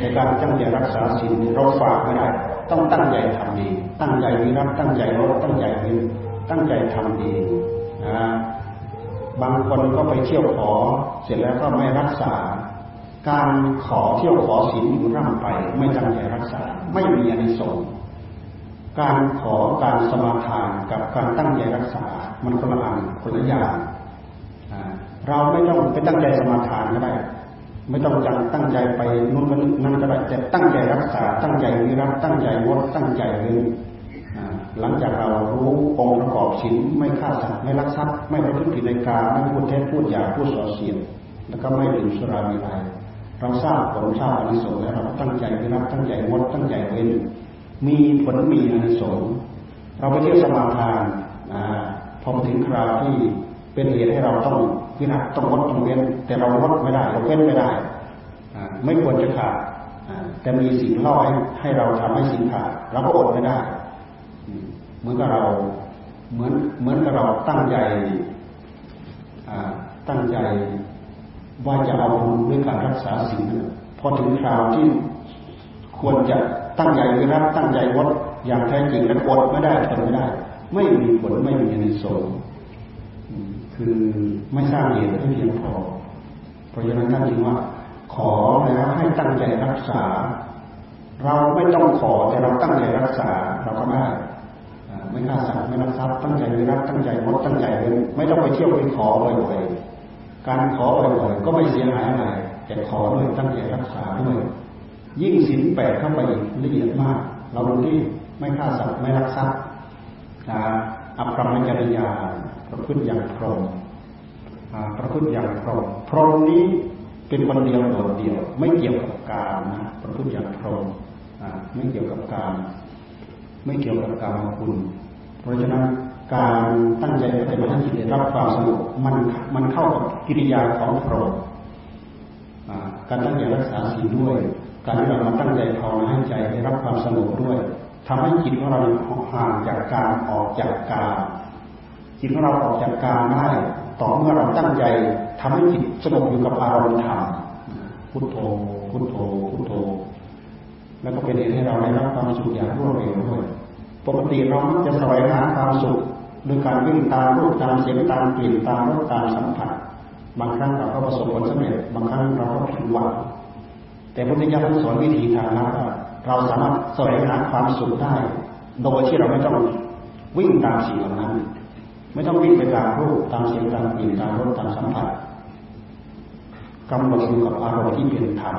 ในการตั้งใจรักษาศีลเราฝากไม่ได้ ต้องตั้งใจทำดี ตั้งใจวิรัตตั้งใจลดตั้งใจเว้นตั้งใจทำดีนะบางคนก็ไปเที่ยวขอ เสร็จแล้วก็ไม่รักษา การขอเที่ยวขอศีลอยู่ร่ำไป ไม่ตั้งใจรักษา ไม่มีอนิสงส์การขอการสมาทานกับการตั้งใจรักษา มันคนละอันคนละอย่างเราไม่ต้องไปตั้งใจสมาทานก็ได้ ไม่ต้องจังตั้งใจไปนู่นนั่นก็ได้แต่ตั้งใจรักษา ตั้งใจวิรัตตั้งใจวดตั้งใจเรื่องหลังจากเรารู้องค์ประกอบศีลไม่ฆ่าสัตว์ไม่ลักทรัพย์ไม่ประพฤติผิดในการไม่พูดเท็จพูดหยาพูดส่อเสียดแล้วก็ไม่ดื่มสุรามีไรเราทราบผลทราบอนิสงส์แล้วเราตั้งใจไปรับตั้งใจงดตั้งใจเว้นมีผลมีอนิสงส์เราไปเที่ยวสมาทาน พอมาถึงคราวที่เป็นเหตุให้เราต้องวิรัตต้องงดต้องเว้นแต่เรางดไม่ได้เราเว้นไม่ได้ไม่ควรจะขาดแต่มีสิ่งล่อให้ให้เราทำให้สิ่งขาดเราก็อดไม่ได้เหมือนกับเราเหมือนเหมือนกับเราตั้งใจตั้งใจว่าจะเอาบุญด้วยการรักษาสิ่งนั้นพอถึงคราวที่ควรจะตั้งใจวิรัตตั้งใจวัดอย่างแท้จริงแล้วอดไม่ได้ทนไม่ได้ ไม่มีผลไม่มีอนิสงส์คือไม่สร้างเหตุให้เพียงพอ เพราะฉะนั้นท่านจึงว่า ขอแล้วให้ตั้งใจรักษา เราไม่ต้องขอแต่เราตั้งใจรักษาเราก็ได้ไม่ฆ่าสัตว์ไม่รักทรัพย์ตั้งใจวิรัตตั้งใจมดตั้งใจเว้นไม่ต้องไปเที่ยวไปขอบ่อยๆการขอบ่อยๆก็ไม่เสียหายอะไรแต่ขอด้วยตั้งใจรักษาด้วยยิ่งสินแปดเข้าไปละเอียดมาก เราดูที่ไม่ฆ่าสัตว์ไม่รักทรัพย์ อัปรมจริยาประพฤติอย่างพรหมประพฤติอย่างพรหมพรหมนี้เป็นคนเดียวโดดเดียว ไม่เกี่ยวกับการนะประพฤติอย่างพรหมไม่เกี่ยวกับการ ไม่เกี่ยวกับการคุณ เพราะฉะนั้นการตั้งใจปฏิบัติให้จิตได้รับความสงบมันมันเข้ากับกิริยาของพรหมการตั้งใจรักษาศีลด้วย การที่เรามาตั้งใจภาวนาให้ใจได้รับความสงบด้วย ทำให้จิตของเราห่างจากการออกจากกาจิตของเราออกจากกาได้ ต่อเมื่อเราตั้งใจทำให้จิตสงบอยู่กับอารมณ์ธรรมพุทโธพุทโธพุทโธ แล้วก็เป็นเหตุให้เราได้รับความสุขอย่างรวดเร็วด้วยปกติเรามักจะแสวงหาความสุขโดยการวิ่งตามรูปตามเสียงตามกลิ่นตามรสตามสัมผัส บางครั้งเราก็ประสบผลสำเร็จบางครั้งเราก็ผิดหวังแต่พระพุทธเจ้าท่านสอนวิธีทางนั้นว่า เราสามารถแสวงหาความสุขได้ โดยที่เราไม่ต้องวิ่งตามสิ่งเหล่านั้น ไม่ต้องวิ่งไปตามรูปตามเสียงตามกลิ่นตามรสตามสัมผัสกำหนดอยู่กับอารมณ์ที่เป็นธรรม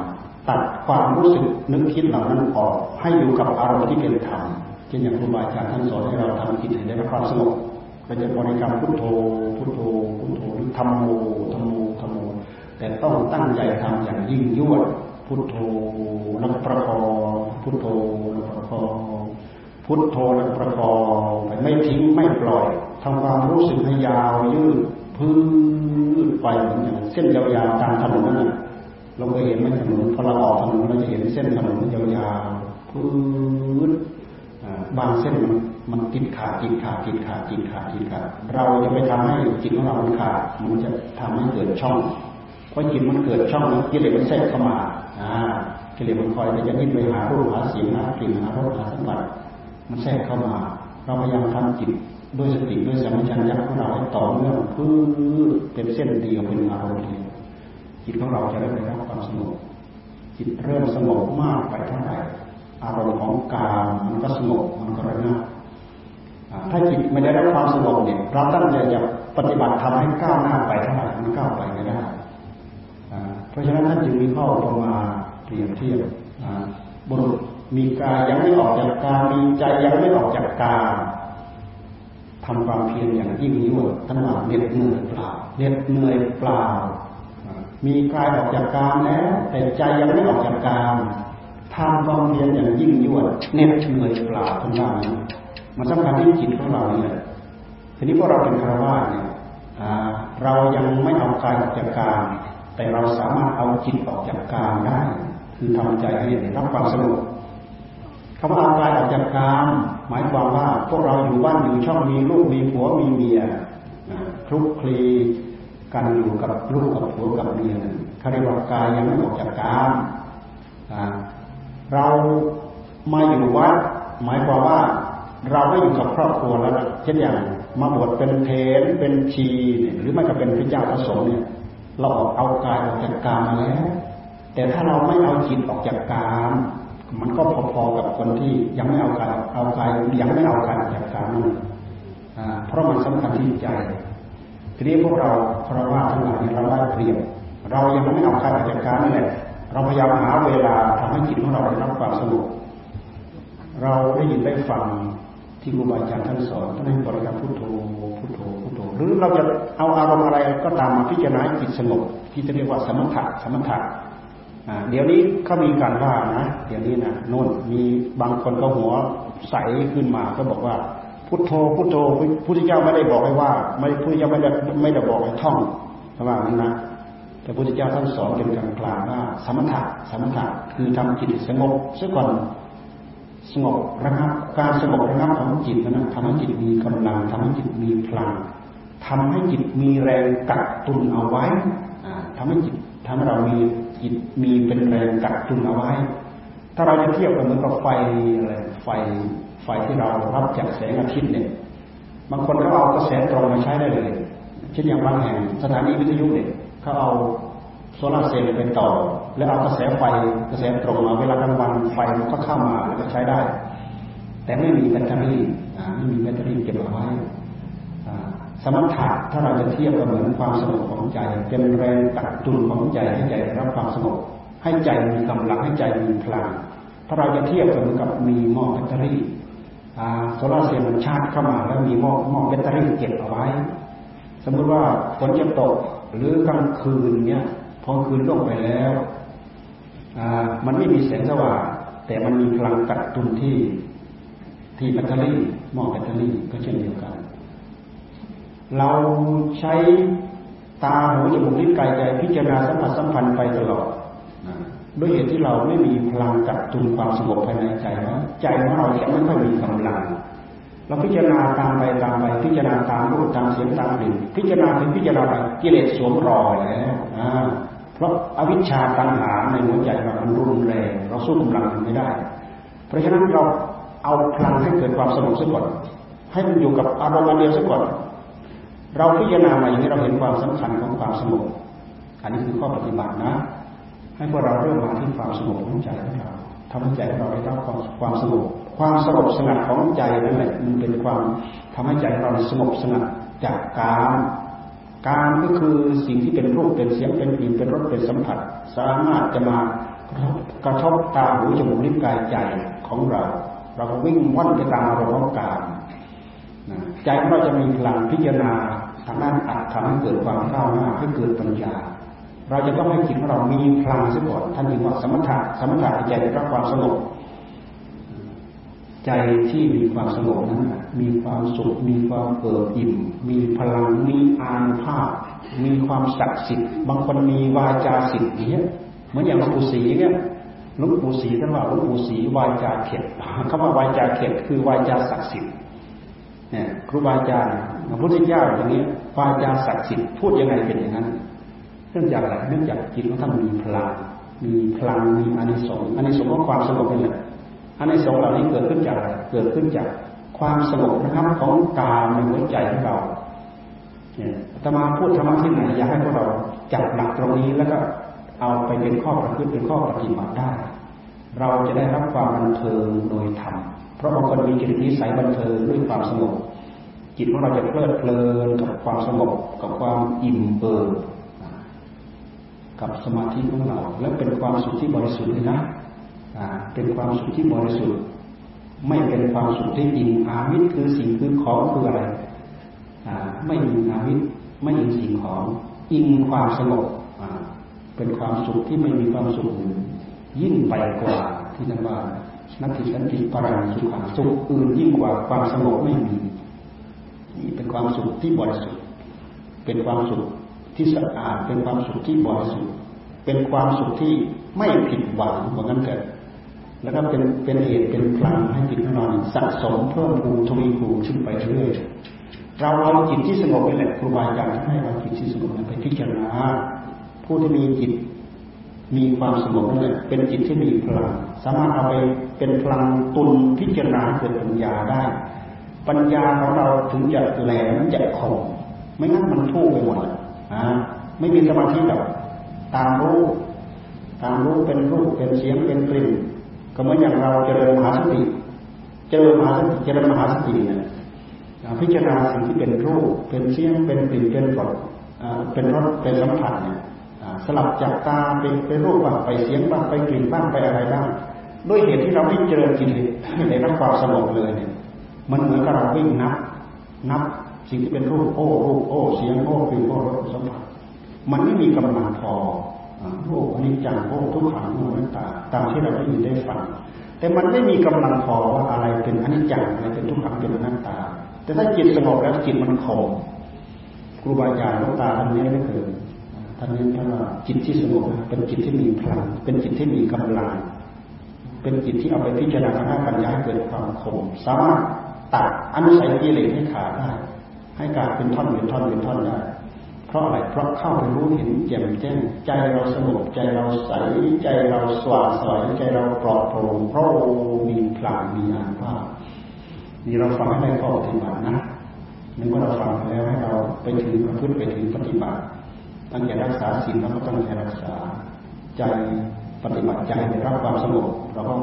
ตัดความรู้สึกนึกคิดเหล่านั้นออก ให้อยู่กับอารมณ์ที่เป็นธรรมเช่นอย่างครูบาอาจารย์ท่านสอนให้เราทำจิตให้ได้รับความสงบก็จะบริกรรมพุทโธพุทโธพุทโธหรือธรรมโมธรรมโมธรรมโมแต่ต้องตั้งใจทำอย่างยิ่งยวด พุทโธแล้วประคองพุทโธแล้วประคองพุทโธแล้วประคองไปไม่ทิ้งไม่ปล่อยทำความรู้สึกให้ยาวยืดพื้นไปเหมือนอย่างเส้นยาวๆตามถนนนั่นเราเคยเห็นไหมถนนพอเราออกถนนเราจะเห็นเส้นถนนยาวๆพื้นบางเส้นมันติดขาดติดขาดติดขาดติดขาดติดขาดเราจะไปทำให้จิตของเรามันขาดมันจะทำให้เกิดช่องพอจิตมันเกิดช่องกิเลสมันแทรกเข้ามา กิเลสมันคอยจะยิ่งไปหารูปหาเสียงหากลิ่นหารสหาสัมผัสมันแทรกเข้ามา เราพยายามทำจิตด้วยสติด้วยสัมผัสยัของเราให้ต่อเนื่องเพื่อเป็นเส้นเดียวเป็นอารมณ์เดียวจิตของเราจะได้รับความสงบจิตเริ่มสงบมากไปเท่าไหร่อารมณ์ของกามมันก็สงบมันก็ระงับถ้าจิตไม่ได้รับความสงบเนี่ยเราตั้งใจจะปฏิบัติทำให้ก้าวหน้าไปเท่าไหร่มันก้าวไปไม่ได้ เพราะฉะนั้นท่านจึงมีข้อประมาเปรียบเทียบบุรุษมีกายยังไม่ออกจากกายมีใจยังไม่ออกจากกายทำความเพียรอย่างยิ่งยวดท่านว่าเหน็ดเหนื่อยเปล่าเหน็ดเหนื่อยเปล่า มีกายออกจากกายแล้วแต่ใจยังไม่ออกจากกายทำความเพียรอย่างยิ่งยวดเหน็ดเหนื่อยเปล่าท่านว่ามันสำคัญที่จิตของเราเนี่ยทีนี้พวกเราเป็นคารวะเนี่ยเรายังไม่เอากายออกจากกาย แต่เราสามารถเอาจิตออกจากกามได้ คือทำใจให้รับความสงบคำว่าเอากายออกจากกามหมายความว่าพวกเราอยู่บ้านอยู่ช่องมีลูกมีผัวมีเมียคลุกคลีกันอยู่กับลูกกับผัวกับเมียเขาเรียกว่ากายยังไม่ออกจากกามเรามาอยู่วัดหมายความว่าเราไม่อยู่กับครอบครัวแล้วเช่นอย่างมาบวชเป็นเทนเป็นชีหรือไม่ก็เป็นพระเจ้าพระสงฆ์เนี่ย เราเอากายออกจากกามมาแล้ว แต่ถ้าเราไม่เอาจิตออกจากกามมันก็พอๆกับคนที่ยังไม่เอากายเอากายยังไม่เอากายออกจากกามนั่นเพราะมันสำคัญที่ใจทีนี้พวกเราคารวะทั้งหลายเราได้เปรียบเรายังไม่เอากายออกจากกามนั่นแหละเราพยายามหาเวลาทำให้จิตของเราได้รับความสงบเราได้ยินได้ฟังที่ครูบาอาจารย์ท่านสอนท่านให้บริกรรมพุทโธ รือเราจะเอาอารมณ์อะไรก็ตามมาพิจารณาจิตสงบที่จะเรียกว่าสมถะสมถะเดี๋ยวนี้เขามีการว่านะเดี๋ยวนี้นะโน่นมีบางคนก็หัวใสขึ้นมาก็บอกว่า พุทโธพุทโธพุทธเจ้าไม่ได้บอกให้ว่า ไม่พุทธเจ้าไม่ได้ไม่ได้บอกให้ท่องระหว่างนั้นนะพระพุทธเจ้าท่านสอนเป็นกลางกลางว่าสมถะสมถะคือทำจิตสงบซะก่อนสงบระงับการสงบระงับของจิตนั้นทำให้จิตมีกำลังทำให้จิตมีพลัง ทำให้จิตมีแรงกักตุนเอาไว้ทำให้จิตทำให้เรามีจิตมีเป็นแรงกักตุนเอาไว้ ถ้าเราจะเทียบกันเหมือนกับไฟอะไรไฟไฟที่เรารับจากแสงอาทิตย์เนี่ย บางคนเขาเอากระแสตรงมาใช้ได้เลยเช่นอย่างบางแห่งสถานีวิทยุเนี่ยเขาเอาโซลาร์เซลล์เป็นต่อ แล้วเอากระแสไฟกระแสตรงมาเวลากลางวันไฟมันก็เข้ามาแล้วก็ใช้ได้ แต่ไม่มีแบตเตอรี่ไม่มีแบตเตอรี่เก็บเอาไว้ สมถะถ้าเราจะเทียบกับเหมือนความสงบของใจ เป็นแรงตักตุนของใจให้ใจได้รับความสงบให้ใจมีกำลังให้ใจมีพลัง ถ้าเราจะเทียบกับเหมือนกับมีหม้อแบตเตอรี่โซลาร์เซลล์มันชาร์จเข้ามาแล้วมีหม้อหม้อแบตเตอรี่เก็บเอาไว้ สมมติว่าฝนจะตกหรือกลางคืนเนี้ยพอคืนลงไปแล้วมันไม่มีแสงสว่างแต่มันมีพลังกัดตุนที่ที่แบตเตอรี่หม้อแบตเตอรี่ก็เช่นเดียวกัน เราใช้ตาหูจมูกลิ้นกายใจพิจารณาสัมผัสสัมพันธ์ไปตลอดด้วยเหตุที่เราไม่มีพลังกัดตุนความสงบภายในใจนะใจของเราจะไม่ค่อยมีกำลัง เราพิจารณาตามไปตามไปพิจารณาตามรูปตามเสียงตามกลิ่นพิจารณาถึงพิจารณาไปกิเลสสวมรอยแล้วเพราะอวิชชาตัณหาในหัวใจเรามันรุนแรงเราสู้กำลังมันไม่ได้ เพราะฉะนั้นเราเอาพลังให้เกิดความสงบสักก่อนให้มันอยู่กับอารมณ์เดียวสักก่อน เราพิจารณามาอย่างนี้เราเห็นความสำคัญของความสงบอันนี้คือข้อปฏิบัตินะ ให้พวกเราเริ่มมาที่ความสงบของใจของเราทำให้ใจเราได้รับความความสงบความสงบสงัดของใจนั่นแหละมันเป็นความทำให้ใจเราสงบสงัดจากการการก็คือสิ่งที่เป็นรูปเป็นเสียงเป็นกลิ่นเป็นรสเป็นสัมผัส สามารถจะมากระทบตาหูจมูกลิ้นกายใจของเรา เราก็วิ่งว่อนไปตามอารมณ์ของกามใจของเราจะมีพลังพิจารณา ทางด้านอัตทำให้เกิดความก้าวหน้าให้เกิดปัญญา เราจะต้องให้จิตของเรามีพลังซะก่อนท่านจึงว่าสมถะสมถะใจได้รับความสงบใจที่มีความสงบนั้นมีความสุขมีความเอิบอิ่ม มีพลังมีอานุภาพ มีความศักดิ์สิทธิ์บางคนมีวาจาสิทธิ์เนี้ยเหมือนอย่างหลวงปู่ศรีเนี่ยหลวงปู่ศรีท่านว่าหลวงปู่ศรีวาจาเข็ดคำว่าวาจาเข็ดคือวาจาศักดิ์สิทธิ์เนี่ยครูบาอาจารย์ พระพุทธเจ้าอย่างนี้วาจาศักดิ์สิทธิ์พูดยังไงเป็นอย่างนั้นเนื่องจากอะไรเนื่องจากจิตของท่านมีพลังมีพลังมีอานิสงส์อานิสงส์ของความสงบเป็นอะไรอันในสองเหล่านี้เกิดขึ้นจากอะไรเกิดขึ้นจากความสงบนะครับของกายในหัวใจของเราเนี่ยตมาพูดธรรมะที่ไหนอยากให้พวกเราจับหลักตรงนี้แล้วก็เอาไปเป็นข้อประพฤติเป็นข้อปฏิบัติได้ เราจะได้รับความบันเทิงโดยธรรมเพราะบางคนมีจิตนิสัยบันเทิงด้วยความสงบ จิตของเราจะเพลิดเพลินกับความสงบกับความอิ่มเอิบกับสมาธิของเรา และเป็นความสุขที่บริสุทธิ์เลยนะเป็นความสุขที่บริสุทธิ์ ไม่เป็นความสุขที่อิงอามิตรคือสิ่งคือของคืออะไรไม่อิงอามิตรไม่อิงสิ่งของ อิงความสงบเป็นความสุขที่ไม่มีความสุขยิ่งไปกว่าที่นั่นว่านัตถิสันติปราสุขาสุขอื่นยิ่งกว่าความสงบไม่มี เป็นความสุขที่บริสุทธิ์ เป็นความสุขที่สะอาด เป็นความสุขที่บริสุทธิ์ เป็นความสุขที่ไม่ผิดหวังเหมือนกันเกิดแล้วก็เป็นเป็นเหตุเป็นพลังให้จิตของเราสะสมเพิ่มพูนทวีคูณขึ้นไปเรื่อยเราเอาจิตที่สงบไปแหละครูบาอาจารย์ให้เราจิตที่สงบไปพิจารณาผู้ที่มีจิตมีความสงบนั่นแหละเป็นจิตที่มีพลัง สามารถเอาไปเป็นพลังตุนพิจารณาเกิดปัญญาได้ ปัญญาของเราถึงจะแหลมจะคมไม่งั้นมันทุ่ไปหมดอ่าไม่มีสมาธิแบบตามรู้ ตามรู้เป็นรูปเป็นเสียงเป็นกลิ่นก็เหมือนอย่างเราเจริญมหาสติ เจริญมหาสติเจริญมหาสติเนี่ยพิจารณาสิ่งที่เป็นรูป เป็นเสียงเป็นกลิ่นเป็นรสเป็นรสเป็นสัมผัสเนี่ยสลับจากตาเป็นเป็นรูปบ้างไปเสียงบ้างไปกลิ่นบ้างไปอะไรบ้างด้วยเหตุที่เราไม่เจริญจิตในรับความสงบเลยเนี่ย มันเหมือนกับเราวิ่งนับ นับสิ่งที่เป็นรูปโอ้รูปโอ้เสียงโอ้กลิ่นโอ้รสสัมผัสมันไม่มีกำลังพอโอ้อนิจจังโอ้ทุกขังโอ้นัตตาตามที่เราได้ยินได้ฟังแต่มันไม่มีกำลังพอว่าอะไรเป็นอนิจจังอะไรเป็นทุกขังเป็นอนัตตา แต่ถ้าจิตสงบแล้วจิตมันคงครูบาอาจารย์ลูกตาท่านนี้ไม่เคยท่านนี้ท่านว่าจิตที่สงบเป็นจิตที่มีพลัง เป็นจิตที่มีกำลัง เป็นจิตที่เอาไปพิจารณาทาปัญญาเกิดความคมสามารถ ตัดอนุสัยกิเลสให้ขาดได้ให้การเป็นท่อนเป็นท่อนเป็นท่อนได้เพราะอะไรเพราะเข้าไปรู้เห็นแจ่มแจ้งใจเราสงบใจเราใสใจเราสว่างสวยใจเราปลอดโปร่งเพราะมีพลังมีอานว่านี่เราฟังให้ได้ข้อปฏิบัตินะนึกว่าเราฟังแล้วให้เราไปถึงประพฤติไปถึงปฏิบัติตั้งใจรักษาศีลแล้วก็ตั้งใจรักษาใจปฏิบัติใจในรับความสงบเราก็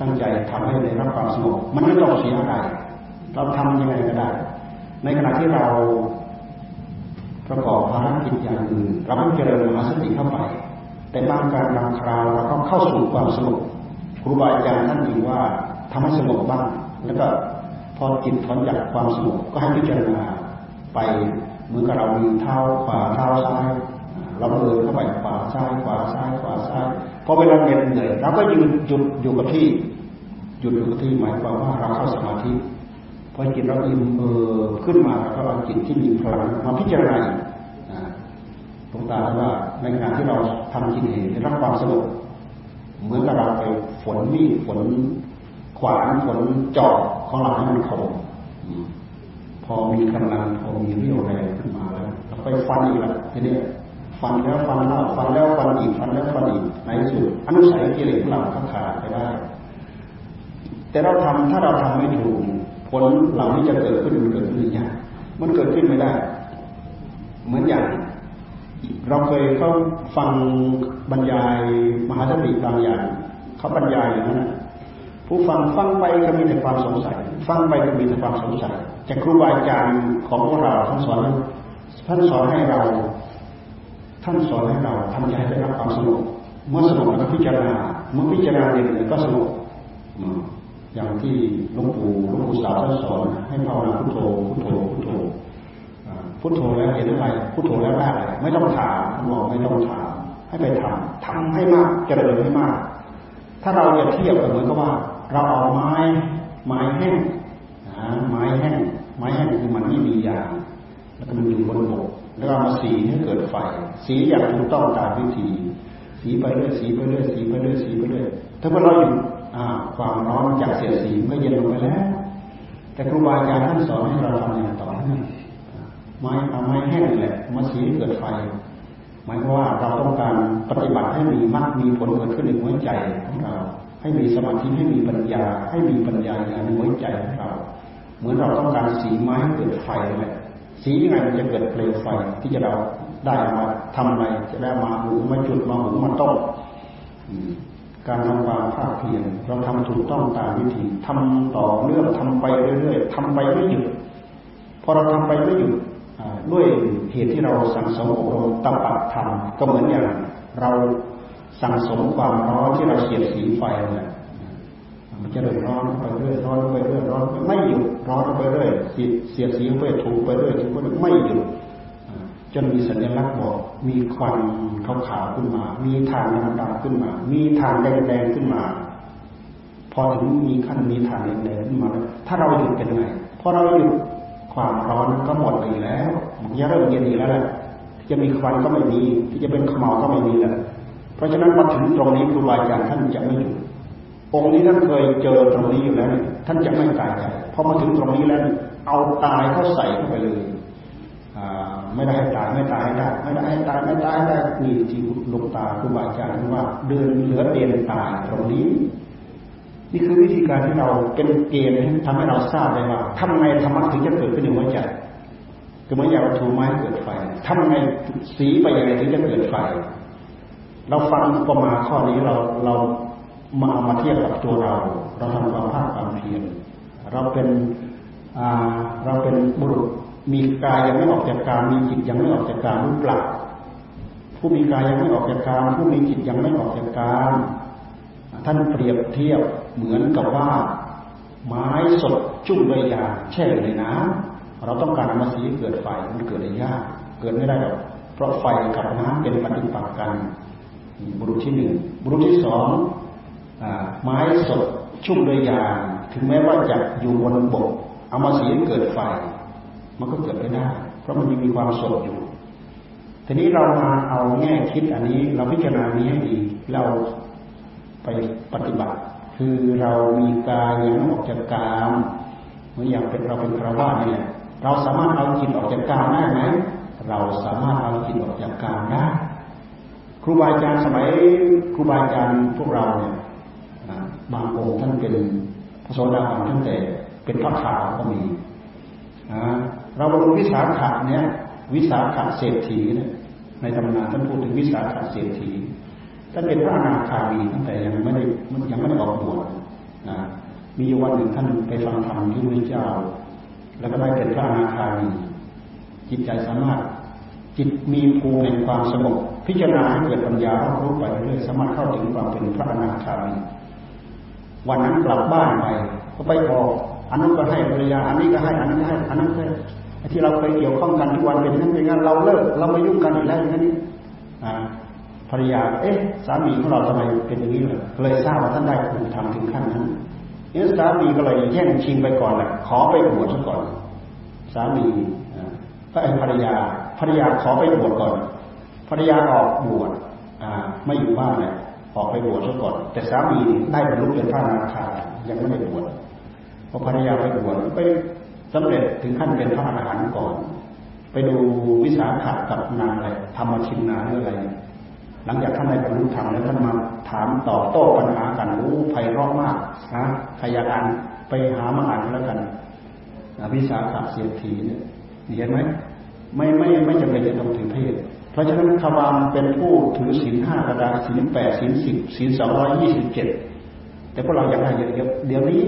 ตั้งใจทำให้ในรับความสงบมันไม่ต้องเสียอะไร เราทำยังไงก็ได้ ในขณะที่เราประกอบภารกิจอย่างอื่นเราต้องเจริญมหาสติเข้าไป แต่บางการบางคราวเราก็เข้าสู่ความสงบครูบาอาจารย์ท่านยิงว่าทำให้สงบบ้างแล้วก็พอจิตถอนจากความสงบก็ให้พิจารณาไปเหมือนกับเรามีเท้าขวาเท้าซ้ายเราเดินเข้าไปขวาซ้ายขวาซ้ายขวาซ้ายพอเวลาเหน็ดเหนื่อยเราก็ยืนหยุดอยู่กับที่หยุดอยู่กับที่หมายความว่าเราเข้าสมาธิ พอจิตเราอิ่มเออขึ้นมาเราก็เอาจิตที่มีพลังมาพิจารณาหลวงตาว่าในขณะที่เราทำจิตเห็นรับความสงบเหมือนกับเราไปฝนมีฝนขวานฝนจอบของเราให้มันคมพอมีกำลังพอมีเรี่ยวแรงขึ้นมาแล้วเราไปฟันอีกแล้วทีนี้ฟันแล้วฟันเล่าฟันแล้วฟันอีกฟันแล้วฟันอีกในสุดอนุสัยกิเลสของเราก็ขาดไปได้ แต่เราทำถ้าเราทำไม่ถูก ผลเหล่านี้จะเกิดขึ้นมันเกิดขึ้นยากมันเกิดขึ้นไม่ได้ เหมือนอย่าง เราเคยเขาฟังบรรยายมหาสติบางอย่างเขาบรรยายอย่างนั้นผู้ฟังฟังไปก็มีแต่ความสงสัย ฟังไปก็มีแต่ความสงสัยจากครูบาอาจารย์ของพวกเราท่านสอนท่านสอนให้เรา ท่านสอนให้เราทำใจให้รับความสงบเมื่อสงบแล้วพิจารณาเมื่อพิจารณาเด็กๆก็สงบ อย่างที่หลวงปู่หลวงปู่สาวท่านสอนให้ภาวนาพุทโธพุทโธพุทโธพุทโธแล้วเห็นอะไรพุทโธแล้วได้อะไรไม่ต้องถามท่านบอกไม่ต้องถาม ให้ไปทำทำให้มากเจริญให้มาก ถ้าเราจะเทียบเหมือนกับว่า เราเอาไม้ไม้แห้งไม้แห้งไม้แห้งคือมันไม่มียางแล้วก็มันอยู่บนบกแล้วก็มาสีให้เกิดไฟ สีอย่างถูกต้องตามวิธี สีไปเรื่อยสีไปเรื่อยสีไปเรื่อยสีไปเรื่อยถ้าเมื่อเราอยู่ ความร้อนจากเสียสีก็เย็นลงไปแล้ว แต่ครูบาอาจารย์ท่านสอนให้เราทำอย่างต่อเนื่องไม้เอาไม้แห้งแหละมาสีเกิดไฟหมายความว่าเราต้องการปฏิบัติให้มีมรรคมีผลเกิดขึ้นในหัวใจของเรา ให้มีสมาธิให้มีปัญญา ให้มีปัญญาในหัวใจของเรา เหมือนเราต้องการสีไม้ให้เกิดไฟเลยสียังไงมันจะเกิดเปลวไฟที่จะเราได้มาทำอะไรจะได้มาหุงมาจุดมาหุงมาต้ม การทำความภาคเพียรเราทำถูกต้องตามวิธีทำต่อเนื่องทำไปเรื่อยๆทำไปไม่หยุดพอเราทำไปไม่หยุดด้วยเหตุที่เราสั่งสมอบรมตปัดทำก็เหมือนอย่างเราสั่งสมความร้อนที่เราเสียดสีไฟเนี่ยมันจะเริ่มร้อนไปเรื่อยร้อนไปเรื่อยร้อนไม่หยุดร้อนไปเรื่อยเสียดสีไปถูกไปเรื่อยถูกไปเรื่อยไม่หยุด จนมีสัญลักษณ์บอก มีควันขาวๆขึ้นมา มีทางดำๆขึ้นมา มีทางแดงๆขึ้นมา พอถึงมีขั้นมีทางแดงๆขึ้นมา ถ้าเราหยุดเป็นไงพอเราหยุดความร้อนก็หมดไปแล้วมันจะเริ่มเย็นอีกแล้วแหละจะมีควันก็ไม่มี ที่จะเป็นขมเหลาก็ไม่มีแล้วเพราะฉะนั้นมาถึงตรงนี้ครูบาอาจารย์ท่านจะไม่หยุดองค์นี้ท่านเคยเจอตรงนี้อยู่แล้วท่านจะไม่ตายใจพอมาถึงตรงนี้แล้ว เอาตายเข้าใส่เข้าไปเลย ไม่ได้ให้ตายไม่ตายได้ไม่ได้ให้ตายไม่ตายได้มีที่ลุกตาครูบาอาจารย์ว่าเดินเหลือเด่นตายตรงนี้ นี่คือวิธีการที่เราเป็นเกณฑ์ทำให้เราทราบได้ว่าทำไงธรรมะถึงจะเกิดขึ้นในหัวใจคือเมื่ออย่างถูไม้เกิดไฟทำไงสีไปยังไงถึงจะเกิดไฟ เราฟังประมาข้อนี้เราเรามาเอามาเทียบกับตัวเรา เราทำความภาคความเพียรเราเป็นเราเป็นบุรุษ มีกายยังไม่ออกจากการมีจิตยังไม่ออกจากการหรือเปล่าผู้มีกายยังไม่ออกจากการผู้มีจิตยังไม่ออกจากการท่านเปรียบเทียบเหมือนกับว่า ไม้สดจุ่มด้วยาแช่ในน้ำเราต้องการมาสีเกิดไฟมันเกิดได้ยากเกิดไม่ได้หรอกเพราะไฟกับน้ำเป็นปฏิปักษ์กันบุรุษที่หนึ่งบุรุษที่สองไม้สดชุ่มด้วยยาถึงแม้ว่าจะอยู่บนบกเอามาสีเกิดไฟ มันก็เกิดไม่ได้ เพราะมันยังมีความโสดอยู่ ทีนี้เรามาเอาแง่คิดอันนี้เราพิจารณานี้ให้ดีเราไปปฏิบัติ คือเรามีกายอยังออกจากกามเมื่ออย่างเป็นเราเป็นคราวาสเนี่ยเราสามารถเอาจิตออกจากกามได้ไหมเราสามารถเอาจิตออกจากกามได้ ครูบาอาจารย์สมัยครูบาอาจารย์พวกเราเนี่ยบางองค์ท่านเป็นพระโสดาบันตั้งแต่เป็นพระขาวก็มี เราบรรลุวิสาขะเนี่ยวิสาขะเศรษฐีนี่ยในตำนานท่านพูดถึงวิสาขะเศรษฐีท่านเป็นพระอนาคามีตั้งแต่ยังไม่ได้ยังไม่ได้ออกบวชนะมีวันหนึ่งท่านไปฟังธรรมที่พระเจ้า แล้วก็ได้เป็นพระอนาคามี จิตใจสามารถจิตมีภูมิแห่งความสงบพิจารณาให้เกิดปัญญารอบรู้ไปเรื่อยสามารถเข้าถึงความเป็นพระอนาคามีวันนั้นกลับบ้านไปก็ไปบอก อันนั้นก็ให้ภรรยาอันนี้ก็ให้อันนั้นก็ให้อันนั้นก็ให้ที่เราเคยเกี่ยวข้องกันทุกวันเป็นนั้นเป็นงั้นเราเลิกเราไม่ยุ่งกันอีกแล้วอย่างนี้ภรรยา เอ๊ะ สามีของเราทำไมเป็นอย่างนี้เลยเลยทราบว่าท่านได้ถูกทำถึงขั้นนั้นนี่สามีก็เลยแย่งชิงไปก่อนแหละขอไปบวชซะก่อน สามีก็ไอ้ภรรยาภรรยาขอไปบวชก่อนภรรยาออกบวชไม่อยู่บ้านเลยออกไปบวชซะก่อน แต่สามีได้บรรลุเป็นพระนาคายังไม่ได้บวช พอภรรยาไปบวชไปสำเร็จถึงขั้นเป็นพระอรหันต์ก่อน ไปดูวิสาขะกับนางอะไรธรรมชินนาหรืออะไร หลังจากท่านได้บรรลุธรรมแล้วท่านมาถามต่อโต้ปัญหากันโอ้ไพเราะมากนะใครอยานไปหามาอ่านแล้วกันวิสาขะเสียทีเนี่ยเห็นไหมไม่ไม่ไม่จำเป็นจะต้องถือเพศเพราะฉะนั้นขวามเป็นผู้ถือศีลห้ากระดาศีลแปดศีลสิบศีลสองร้อยยี่สิบเจ็ดแต่พวกเราอยากได้เยอะๆเดี๋ยวนี้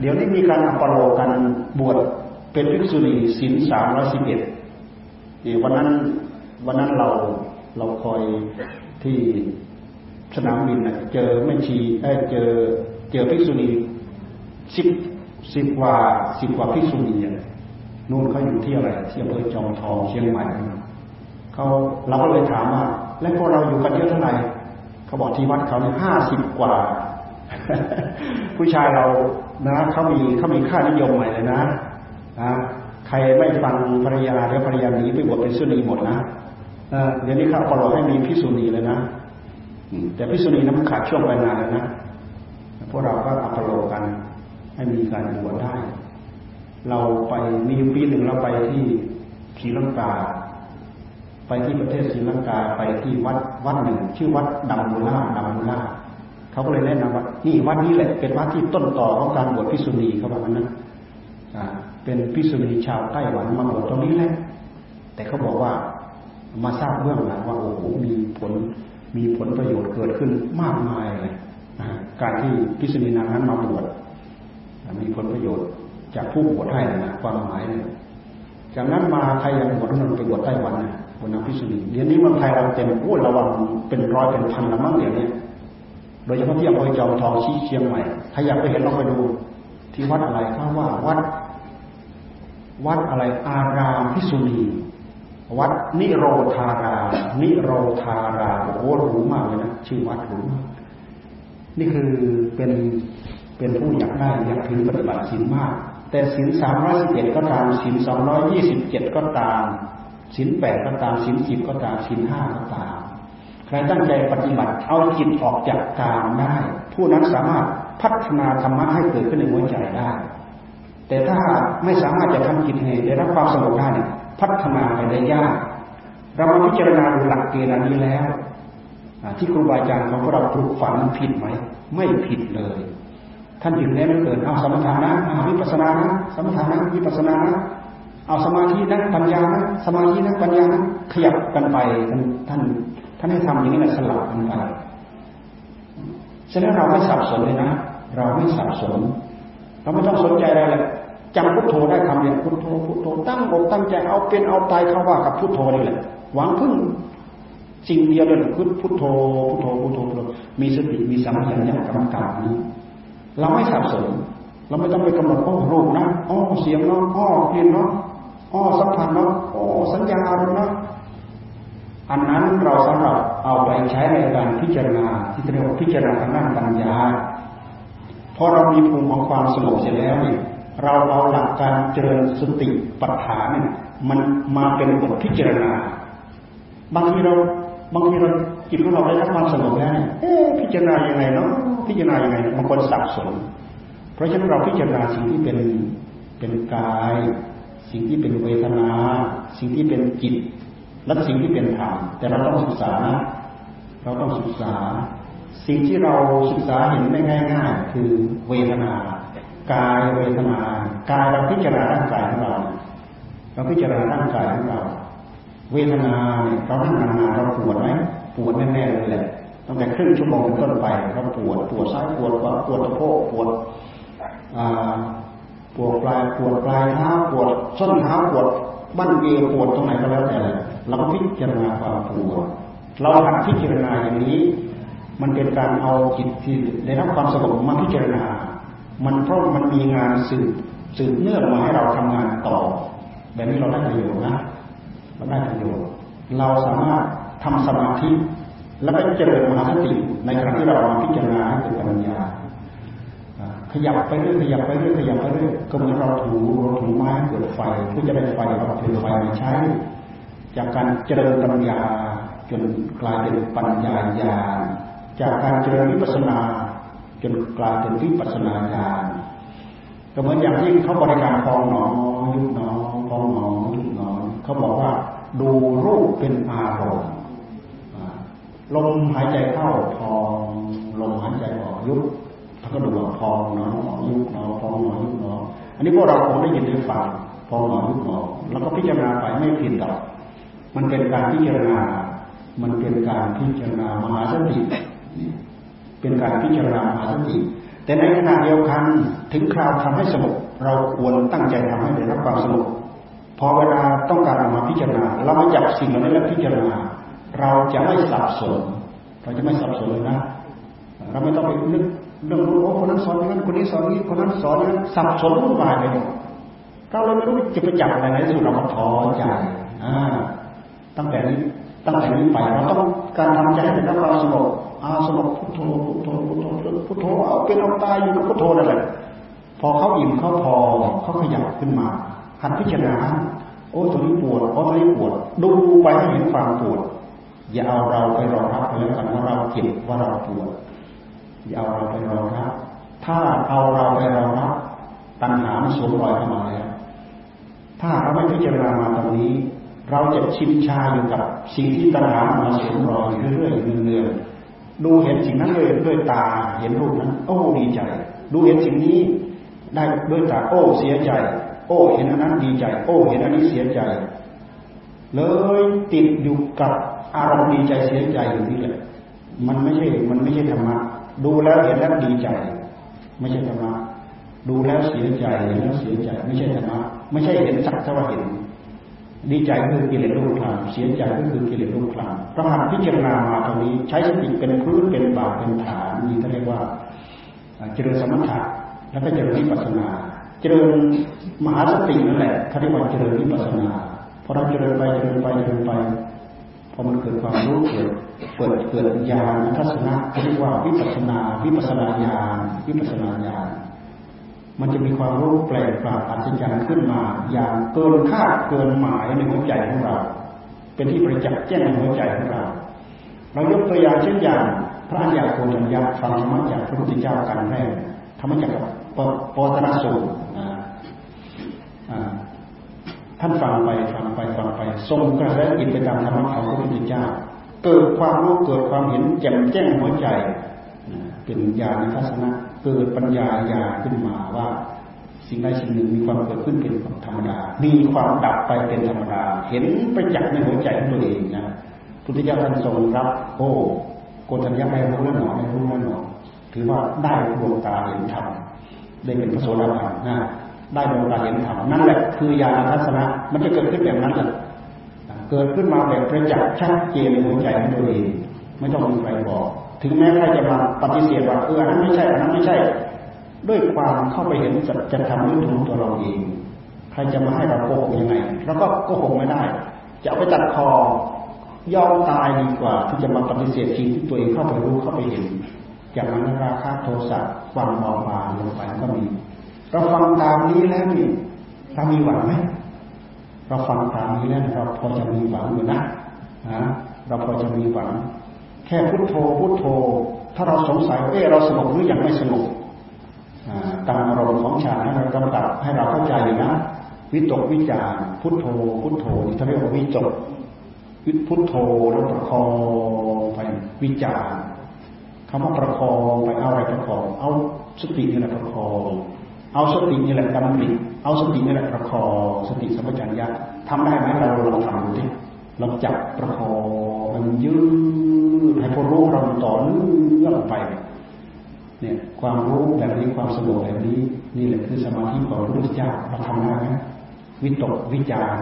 เดี๋ยวนี้มีการอัปโลกันบวชเป็นภิกษุณีศีลสามร้อยสิบเอ็ดวันนั้นวันนั้นเราเราคอยที่สนามบินนะเจอแม่ชีเอเจอเจอภิกษุณีสิบสิบกว่าสิบกว่าภิกษุณีนู่นเขาอยู่ที่อะไรที่อำเภอจอมทองเชียงใหม่เขาเราก็เลยถามว่าแล้วพวกเราอยู่กันเยอะเท่าไหร่เขาบอกที่วัดเขาเนี่ยห้าสิบกว่า ผู้ชายเรานะเขามีเขามีค่านิยมใหม่เลยนะนะใครไม่ฟังภรรยาแล้วภรรยาหนีไปบวชเป็นสุนีหมดนะเดี๋ยวนี้ข้าพอเราให้มีพิสุนีเลยนะแต่พิสุนีนั้นขาดช่วงไปนานแล้วนะพวกเราก็อัปโลกัน ให้มีการบวชได้ เราไปมีปีหนึ่งเราไปที่ศรีลังกา ไปที่ประเทศศรีลังกาไปที่วัดวัดหนึ่ง ชื่อวัดดังมูล่าดังมูล่า เขาก็เลยแนะนำว่านี่วัดนี้แหละเป็นวัดที่ต้นต่อของการบวชพิสุณีเขาบอกนั้นเป็นพิสุณีชาวไต้หวันมาบวชตรงนี้แหละแต่เขาบอกว่ามาทราบเรื่องหลังว่าโอ้โหมีผลมีผลประโยชน์เกิดขึ้นมากมายเลยการที่พิสุณีนางนั้นมาบวชมีผลประโยชน์จากผู้บวชให้นะความหมายเนี่ยจากนั้นมาใครยังบวชนั้นไปบวชไต้หวันนะบนนางพิสุณีเดี๋ยวนี้มันไทยเราเต็มโอ้ระวังเป็นร้อยเป็นพันละมั้งเดี๋ยวนี้ โดยเฉพาะที่อำเภอจอมทองชี้เชียงใหม่ถ้าอยากไปเห็นลองไปดู ที่วัดอะไรเขาว่าวัด วัดอะไรอารามพิสุณีวัดนิโรธารามนิโรธารามโอ้หรูมากเลยนะชื่อวัดหรูมากนี่คือเป็นเป็นผู้อยากได้อยากถือปฏิบัติศีลมาก แต่ศีลสามร้อยสิบเจ็ดก็ตามศีลสองร้อยยี่สิบเจ็ดก็ตามศีลแปดก็ตามศีลสิบก็ตามศีลห้าก็ตาม ใครตั้งใจปฏิบัติ เอาจิตออกจากกามได้ ผู้นั้นสามารถพัฒนาธรรมะให้เกิดขึ้นในหัวใจได้ แต่ถ้าไม่สามารถจะทำจิตให้ได้รับความสงบได้เนี่พัฒนาไปได้ยาก เรามาพิจารณาดูหลักเกณฑ์อันนี้แล้วที่ครูบาอาจารย์ของเราปลูกฝังผิดไหม ไม่ผิดเลย ท่านจึงแนะนำเกิดเอาสมถะนะเอาวิปัสสนานะสมถะนะวิปัสสนานะเอาสมาธินะปัญญานะสมาธินะปัญญานะขยับกันไปท่าน ท่านให้ทำอย่างนี้นะสลับกันไปฉะนั้นเราไม่สับสนเลยนะ เราไม่สับสน เราไม่ต้องสนใจอะไรเลยจำพุทโธได้คำเดียวพุทโธพุทโธตั้งอกตั้งใจเอาเป็นเอาตายเข้าว่ากับพุทโธนี่แหละหวังพึ่งสิ่งเดียวเลยพุทพุทโธพุทโธพุทโธมีสติมีสัมผัสอย่างกำกับนี้เราไม่สับสน เราไม่ต้องไปกำหนดอ้อรูปนะอ้อเสียงเนาะอ้อกลิ่นเนาะอ้อสัมผัสเนาะอ้อสัญญาเนาะ อันนั้นเราสำหรับเอาไปใช้ในการพิจารณาที่เรียกว่าพิจารณาทางด้านปัญญาพอเรามีภูมิของความสงบเสร็จแล้วเนี่ยเราเอาหลักการเจริญสติปัฏฐานเนี่ยมันมาเป็นบทพิจารณา บางทีเราบางทีเราจิตของเราได้รับความสงบแล้วเนี่ยพิจารณายังไงเนาะพิจารณายังไงบางคนสับสนเพราะฉะนั้นเราพิจารณาสิ่งที่เป็นเป็นกาย สิ่งที่เป็นเวทนา สิ่งที่เป็นจิต และสิ่งที่เป็นธรรมแต่เราต้องศึกษานะเราต้องศึกษา สิ่งที่เราศึกษาเห็นได้ง่ายๆคือเวทนากายเวทนากายเราพิจารณาร่างกายของเราเราพิจารณาร่างกายของเรา เวทนาเนี่ยเราทั้งนานๆเราปวดไหมปวดแน่ๆเลยแหละตั้งแต่ครึ่งชั่วโมงเป็นต้นไปเราปวดปวดซ้ายปวดขวาปวดตะโพกปวดปวดปลายปวดปลายเท้าปวดส้นเท้าปวดบั้นเอวปวดตรงไหนก็แล้วแต่ เราก็พิจารณาความปวดเราหัดพิจารณาอย่างนี้ มันเป็นการเอาจิตที่ได้รับความสงบมาพิจารณา มันเพราะมันมีงานสืบสืบเนื่องมาให้เราทำงานต่อ แบบนี้เราได้ประโยชน์นะเราได้ประโยชน์เราสามารถทำสมาธิแล้วก็เจริญมหาสติในขณะที่เรามาพิจารณาให้เกิดปัญญาขยับไปเรื่อยขยับไปเรื่อยขยับไปเรื่อยก็เหมือนเราถูเราถูไม้เกิดไฟเพื่อจะได้ไฟเราเป็นไฟมาใช้ จากการเจริญปัญญาจนกลายเป็นปัญญาญาณ จากการเจริญวิปัสนาจนกลายเป็นวิปัสนาญาณก็เหมือนอย่างที่เขาบริการพองหนอยุบหนอพองหนอยุบหนอเขาบอกว่าดูรูปเป็นอารมณ์ลมหายใจเข้าพองลมหายใจออกยุบท่านก็ดูว่าพองหนอยุบหนอพองหนอยุบหนออันนี้พวกเราคงได้ยินได้ฟังพองหนอยุบหนอแล้วก็พิจารณาไปไม่ผิดหรอก มันเป็นการพิจารณา มันเป็นการพิจารณามหาสติเป็นการพิจารณามหาสติแต่ในขณะเดียวกันถึงคราวทำให้สงบเราควรตั้งใจทำให้ได้รับความสงบพอเวลาต้องการมาพิจารณา เรามาจับสิ่งเหล่านี้แล้วพิจารณา เราจะไม่สับสน เราจะไม่สับสนเลยนะ เราไม่ต้องไปนึกเรื่องรู้โอ้คนนั้นสอนนั้นคนนี้สอนนี้คนนั้นสอนนั้นสับสนวุ่นวายไปหมดเราเลยไม่รู้จะไปจับอะไรในสุดเราก็ท้อใจอ่า ตั้งแต่นี้ตั้งแต่นี้ไปเราต้องการทำใจให้เป็นความสงบอาสงบพุทโธพุทโธพุทโธพุทโธเอาเป็นเอาตายอยู่กับพุทโธนั่นแหละพอเขาอิ่มเขาพอเขาขยับขึ้นมาหันพิจารณาโอ้ตรงนี้ปวดโอ้ตรงนี้ปวดดูไปให้เห็นความปวดอย่าเอาเราไปรองรับไปแล้วกันว่าเราเจ็บว่าเราปวดอย่าเอาเราไปรองรับถ้าเอาเราไปรองรับตัณหามันสวมรอยเข้ามาแล้วถ้าเราไม่พิจารณามาตรงนี้ เราจะชิมชาอยู่กับสิ่งที่ตัณหามาสวมรอยเรื่อยๆเนืองๆดูเห็นสิ่งนั้นเลยด้วยตาเห็นรูปนั้น โอ้ดีใจ ดูเห็นสิ่งนี้ได้ด้วยตาโอ้เสียใจ โอ้เห็นอันนั้นดีใจ โอ้เห็นอันนี้เสียใจ เลยติดอยู่กับอารมณ์ดีใจเสียใจอยู่นี่แหละ มันไม่ใช่ มันไม่ใช่ธรรมะ ดูแล้วเห็นแล้วดีใจ ไม่ใช่ธรรมะ ดูแล้วเสียใจเห็นแล้วเสียใจ ไม่ใช่ธรรมะ ไม่ใช่เห็นสักแต่ว่าเห็น ดีใจก็คือกิเลสรูปคลามเสียใจก็คือกิเลสรูปคลามพระหัตพิจารณามาตรงนี้ ใช้สติเป็นพื้นเป็นบาเป็นฐานนี่เขาเรียกว่าเจริญสมถะแล้วก็เจริญวิปัสนา เจริญมหาสตินั่นแหละเขาเรียกว่าเจริญวิปัสนาพอเราเจริญไปเจริญไปเจริญไปพอมันเกิดความรู้เกิดเปิดเกิดญาณทัศนะเรียกว่าวิปัสนาวิปัสนาญาณวิปัสนาญาณ มันจะมีความรู้แปลกประหลาดอัศจรรย์ขึ้นมา อย่างเกินคาดเกินหมายในหัวใจของเรา เป็นที่ประจักษ์แจ้งในหัวใจของเรา เรายกตัวอย่างเช่นอย่าง พระอัญญาโกณัญญาฟังธรรมจากพระพุทธเจ้ากันแรกธรรมจากปตนสูตรท่านฟังไปฟังไปฟังไปทรงกระแสจิตไปตามธรรมะของพระพุทธเจ้า เกิดความรู้เกิดความเห็นแจ่มแจ้งหัวใจ เป็นญาณทัศนะ เกิดปัญญาญาขึ้นมาว่า สิ่งใดสิ่งหนึ่งมีความเกิดขึ้นเป็นธรรมดา มีความดับไปเป็นธรรมดา เห็นประจักษ์ในหัวใจของตัวเองนะพุทธเจ้าท่านทรงรับ โอ้โกฏัญญาไม่รู้แล้วหนอไม่รู้แล้วหนอถือว่าได้ดวงตาเห็นธรรมได้เป็นพระโสดาบันนะได้ดวงตาเห็นธรรมนั่นแหละคือญาณทัศนะ มันจะเกิดขึ้นแบบนั้นแหละเกิดขึ้นมาแบบประจักษ์ชัดเจนในหัวใจของตัวเองไม่ต้องมีใครบอก ถึงแม้ใครจะมาปฏิเสธว่าเอออันนั้นไม่ใช่อันนั้นไม่ใช่ ด้วยความเข้าไปเห็นจะจะทำด้วยถูกตัวเราเองใครจะมาให้เราโกหกยังไงเราก็โกหกไม่ได้ จะเอาไปตัดคอยอมตายดีกว่า ที่จะมาปฏิเสธสิ่งที่ตัวเองเข้าไปรู้เข้าไปเห็นจากนั้นราคาโทสะความเบาบางลงไปก็มีเราฟังตามนี้แล้วนี่เรามีหวังไหมเราฟังตามนี้แล้วเราพอจะมีหวังอยู่นะนะเราพอจะมีหวัง แค่พุทโธพุทโธ ถ้าเราสงสัยว่าเออเราสงบหรือยังไม่สงบตามอารมณ์ของฌานให้เรากำกับให้เราเข้าใจนะวิตกวิจารพุทโธ พุทโธนี่เขาเรียกว่าวิจกวิพุทโธแล้วประคองไปวิจารคำว่าประคองไปเอาอะไรประคอง เอาสตินี่แหละประคอง เอาสตินี่แหละดำริเอาสตินี่แหละประคองสติสัมปชัญญะทำได้ไหมเราลองทำดูดิ เราจับประคองมันยืดให้พอรู้เราต่อเนื่องไป เนี่ย ความรู้แบบนี้ความสงบแบบนี้ นี่แหละคือสมาธิของพระพุทธเจ้าเราทำได้ไหมวิตกวิจาร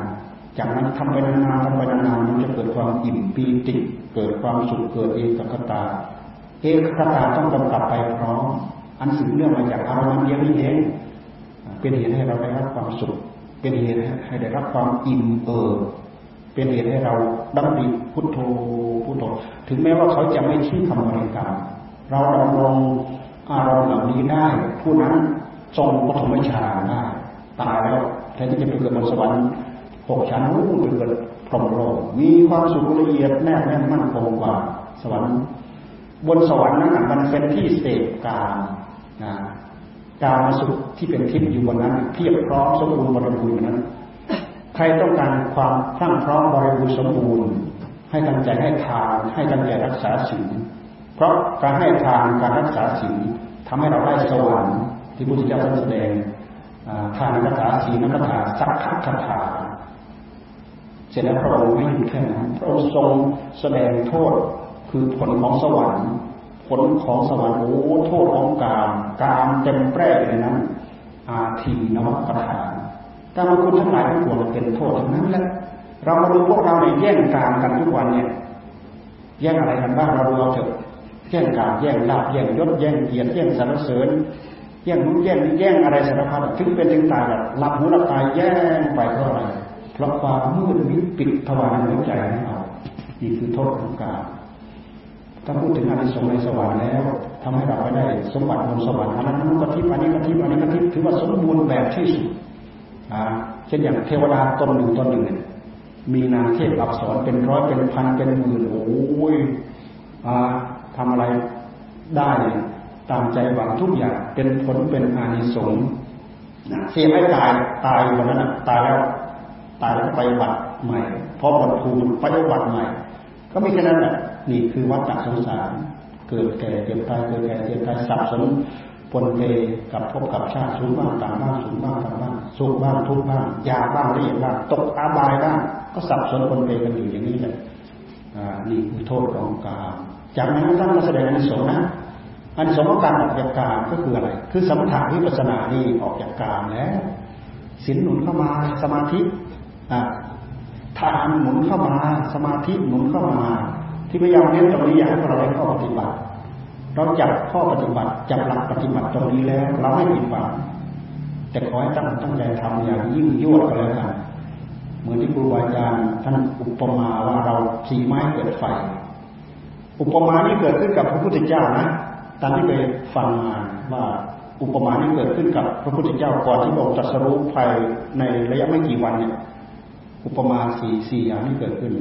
จากนั้นทำไปนานๆทำไปนานๆมันจะเกิดความอิ่มปีติเกิดความสุขเกิดเอกคตา เอกคตาต้องกำกับไปพร้อมอันสืบเนื่องมาจากอารมณ์เดียวนี้เองเป็นเหตุให้เราได้รับความสุข เป็นเหตุให้ได้รับความอิ่มเอิบ เป็นเหตุให้เราดำริพุทโธพุทโธ ถึงแม้ว่าเขาจะไม่ชื่อคำบริกรรม เราดำรงอารมณ์เหล่านี้ได้ ผู้นั้นทรงปฐมฌานได้ตายแล้วแทนที่จะไปเกิดบนสวรรค์หกชั้นนู้นไปเกิดพรหมโลกมีความสุขละเอียดแน่แน่นมั่นคงกว่าสวรรค์ บนสวรรค์นั้นมันเป็นที่เสพกามนะการมาสุขที่เป็นทิพย์อยู่บนนั้นเพียบพร้อมสมบูรณ์บริบูรณ์นั้น ใครต้องการความพรั่งพร้อมบริบูรณ์สมบูรณ์ ให้ตั้งใจให้ทานให้ตั้งใจรักษาศีลเพราะการให้ทานการรักษาศีลทำให้เราได้สวรรค์ที่พุทธเจ้าแสดงทานคาถาศีลคาถาสักขคาถาเสร็จแล้วพระองค์ไม่หยุดแค่นั้นพระองค์ทรงแสดงโทษคือผลของสวรรค์ ผลของสวรรค์โอ้โทษของกามกามเต็มแปร่ในนั้นอาทีนวกถา การมาคุณทั้งหลายทั้งปวงเป็นโทษทั้งนั้นแหละเรามาดูพวกเราในแย่งกามกันทุกวันเนี่ย แย่งอะไรกันบ้างเราดูเอาเถอะแย่งกามแย่งลาบแย่งยศแย่งเกียรติแย่งสรรเสริญแย่งนู้นแย่งนี้แย่งอะไรสารพัดถึงเป็นถึงตายแบบหลับหูหลับตายแย่งไปเพราะอะไรเพราะความมืดมิดปิดทวารในหัวใจของเรานี่คือโทษของกามถ้าพูดถึงอานิสงส์ในสวรรค์แล้วทำให้เราไปได้สมบัติบนสวรรค์อันนั้นมันก็ทิพย์อันนี้ก็ทิพย์อันนี้ก็ทิพย์ถือว่าสมบูรณ์แบบที่สุด เช่นอย่างเทวดาตนหนึ่งตนหนึ่งมีนางเทพอักษรเป็นร้อยเป็นพันเป็นหมื่นโอ้ยทำอะไรได้ตามใจหวังทุกอย่างเป็นผลเป็นอานิสงส์เสียให้ตายตายวันนั้นตายแล้วตายแล้วไปบัตรใหม่พอบรรทุไปบัตรใหม่ ก็มีแค่นั้นแหละนี่คือวัฏสงสาร เกิดแก่เจ็บตายเกิดแก่เจ็บตายสับสน ปนเปกับพบกับชาติสูงบ้างต่างบ้างสูงบ้างต่างบ้างสุขบ้างทุกบ้างยาบ้างละเอียดบ้างตกอาบายบ้างก็สับสนปนเปกันอยู่อย่างนี้แหละนี่คือโทษของกามจากนั้นท่านมาแสดงอนิสงส์นะอันสงการออกจากกามก็คืออะไร คือสมถะวิปัสนานี่ออกจากกามแล้วสินหนุนเข้ามาสมาธิทานหนุนเข้ามา สมาธิหนุนเข้ามา ที่พยายามเน้นตรงนี้อยากให้เราได้ข้อปฏิบัติ เราจับข้อปฏิบัติจับหลักปฏิบัติตรงนี้แล้ว เราไม่ผิดหวังแต่ขอให้ตั้งตั้งใจทำอย่างยิ่งยวดก็แล้วกันเหมือนที่ครูบาอาจารย์ท่านอุปมาว่าเราสีไม้เกิดไฟ อุปมานี้เกิดขึ้นกับพระพุทธเจ้านะตามที่ไปฟังมาว่าอุปมานี้เกิดขึ้นกับพระพุทธเจ้าก่อนที่พระองค์ตรัสรู้ภายในระยะไม่กี่วันเนี่ยอุปมาสี่สี่อย่างนี้เกิดขึ้น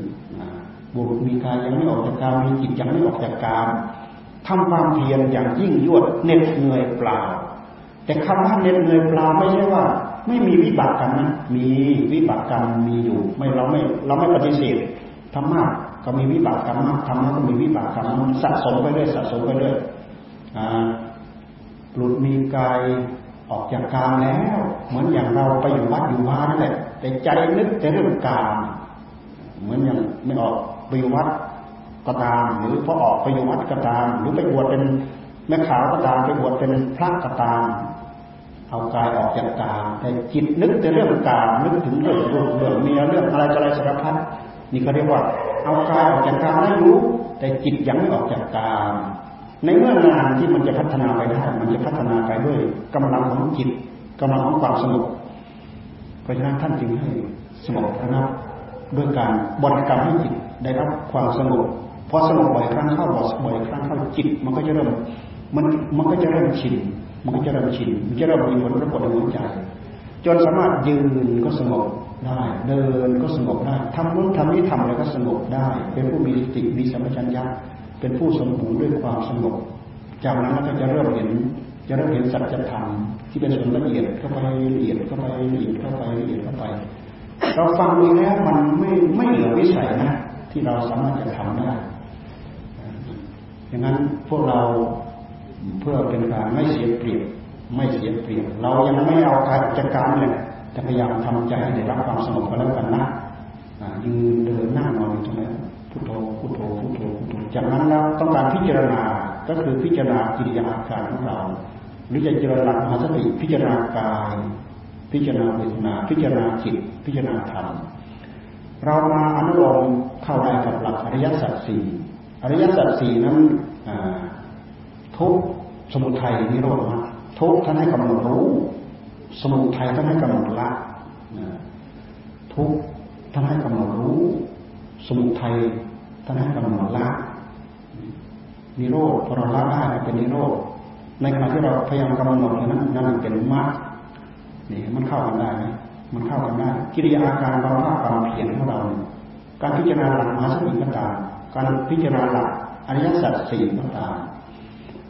บุรุษมีกายยังไม่ออกจากกามมีจิตยังไม่ออกจากกาม ทำความเพียรอย่างยิ่งยวดเหน็ดเหนื่อยเปล่า แต่คำว่าเหน็ดเหนื่อยเปล่าไม่ใช่ว่า ไม่มีวิบากกรรมนะมีวิบากกรรมมีอยู่ ไม่เราไม่เราไม่ปฏิเสธธรรมะก็มีวิบากกรรมมากธรรมะก็มีวิบากกรรมสะสมไปเรื่อยสะสมไปเรื่อยหลุดมีกายออกจากกามแล้ว เหมือนอย่างเราไปอยู่วัดอยู่บ้านนั่นแหละแต่ใจนึกแต่เรื่องกามเหมือนอย่างไม่ออกไปอยู่วัด ก็ตาม หรือพอออกไปอยู่วัดก็ตาม หรือไปบวชเป็นแม่ขาวก็ตามไปบวชเป็นพระก็ตาม เอากายออกจากกามแต่จิตนึกแต่เรื่องกามนึกถึงเรื่องลูกเรื่องเมียเรื่องอะไรอะไรสารพัดนี่เขาเรียกว่า เอากายออกจากกามได้รู้ แต่จิตยังไม่ออกจากกาม ในเมื่องานที่มันจะพัฒนาไปได้มันจะพัฒนาไปด้วยกำลังของจิตกำลังของความสงบเพราะฉะนั้นท่านจึงให้สงบนะครับด้วยการบริกรรมให้จิตได้รับความสงบ พอสงบบ่อยครั้งเข้าบ่อยครั้งเข้าจิต มันก็จะเริ่มมันมันก็จะเริ่มชินมันก็จะเริ่มชินมันจะเริ่มมีผลปรากฏในหัวใจจนสามารถยืนก็สงบได้ เดินก็สงบได้ทำนู้นทำนี้ทำอะไรก็สงบได้ เป็นผู้มีสติมีสัมปชัญญะเป็นผู้สมบูรณ์ด้วยความสงบ จากนั้นก็จะเริ่มเห็น จะเริ่มเห็นสัจธรรมที่เป็นส่วนละเอียดเข้าไปละเอียดเข้าไปละเอียดเข้าไปละเอียดเข้าไป เราฟังดูแล้วมันไม่ไม่เหลือวิสัยนะ ที่เราสามารถจะทำได้ อย่างนั้นพวกเราเพื่อเป็นการไม่เสียเปรียบไม่เสียเปรียบเรายังไม่เอาการจัดการเลยแต่พยายามทำใจให้ได้รับความสงบก็แล้วกันนะยืนเดินนั่งนอนอยู่ตรงนั้นพุทโธพุทโธพุทโธพุทโธจากนั้นเราต้องการพิจารณาก็คือพิจารณากิริยาอาการของเรา หรือจะเจริญหลักมหาสติพิจารณากาย พิจารณาเวทนา พิจารณาจิต พิจารณาธรรมเรามาอนุโลมเข้าได้กับหลักอริยสัจสี่ อริยสัจสี่นั้นทุกสมุทัยนิโรธมรรคทุกท่านให้กำหนดรู้ สมุทัยท่านให้กำหนดละทุกท่านให้กำหนดรู้ สมุทัยท่านให้กำหนดละนิโรธพอเราละได้เป็นนิโรธในขณะที่เราพยายามกำหนดนั้นนั่นเป็นมรรคนี่มันเข้ากันได้ไหมมันเข้ากันได้กิริยาอาการความภาคความเพียรของเรา การพิจารณาหลักมาสติปัฏฐาน การพิจารณาหลักอริยสัจสี่ต่าง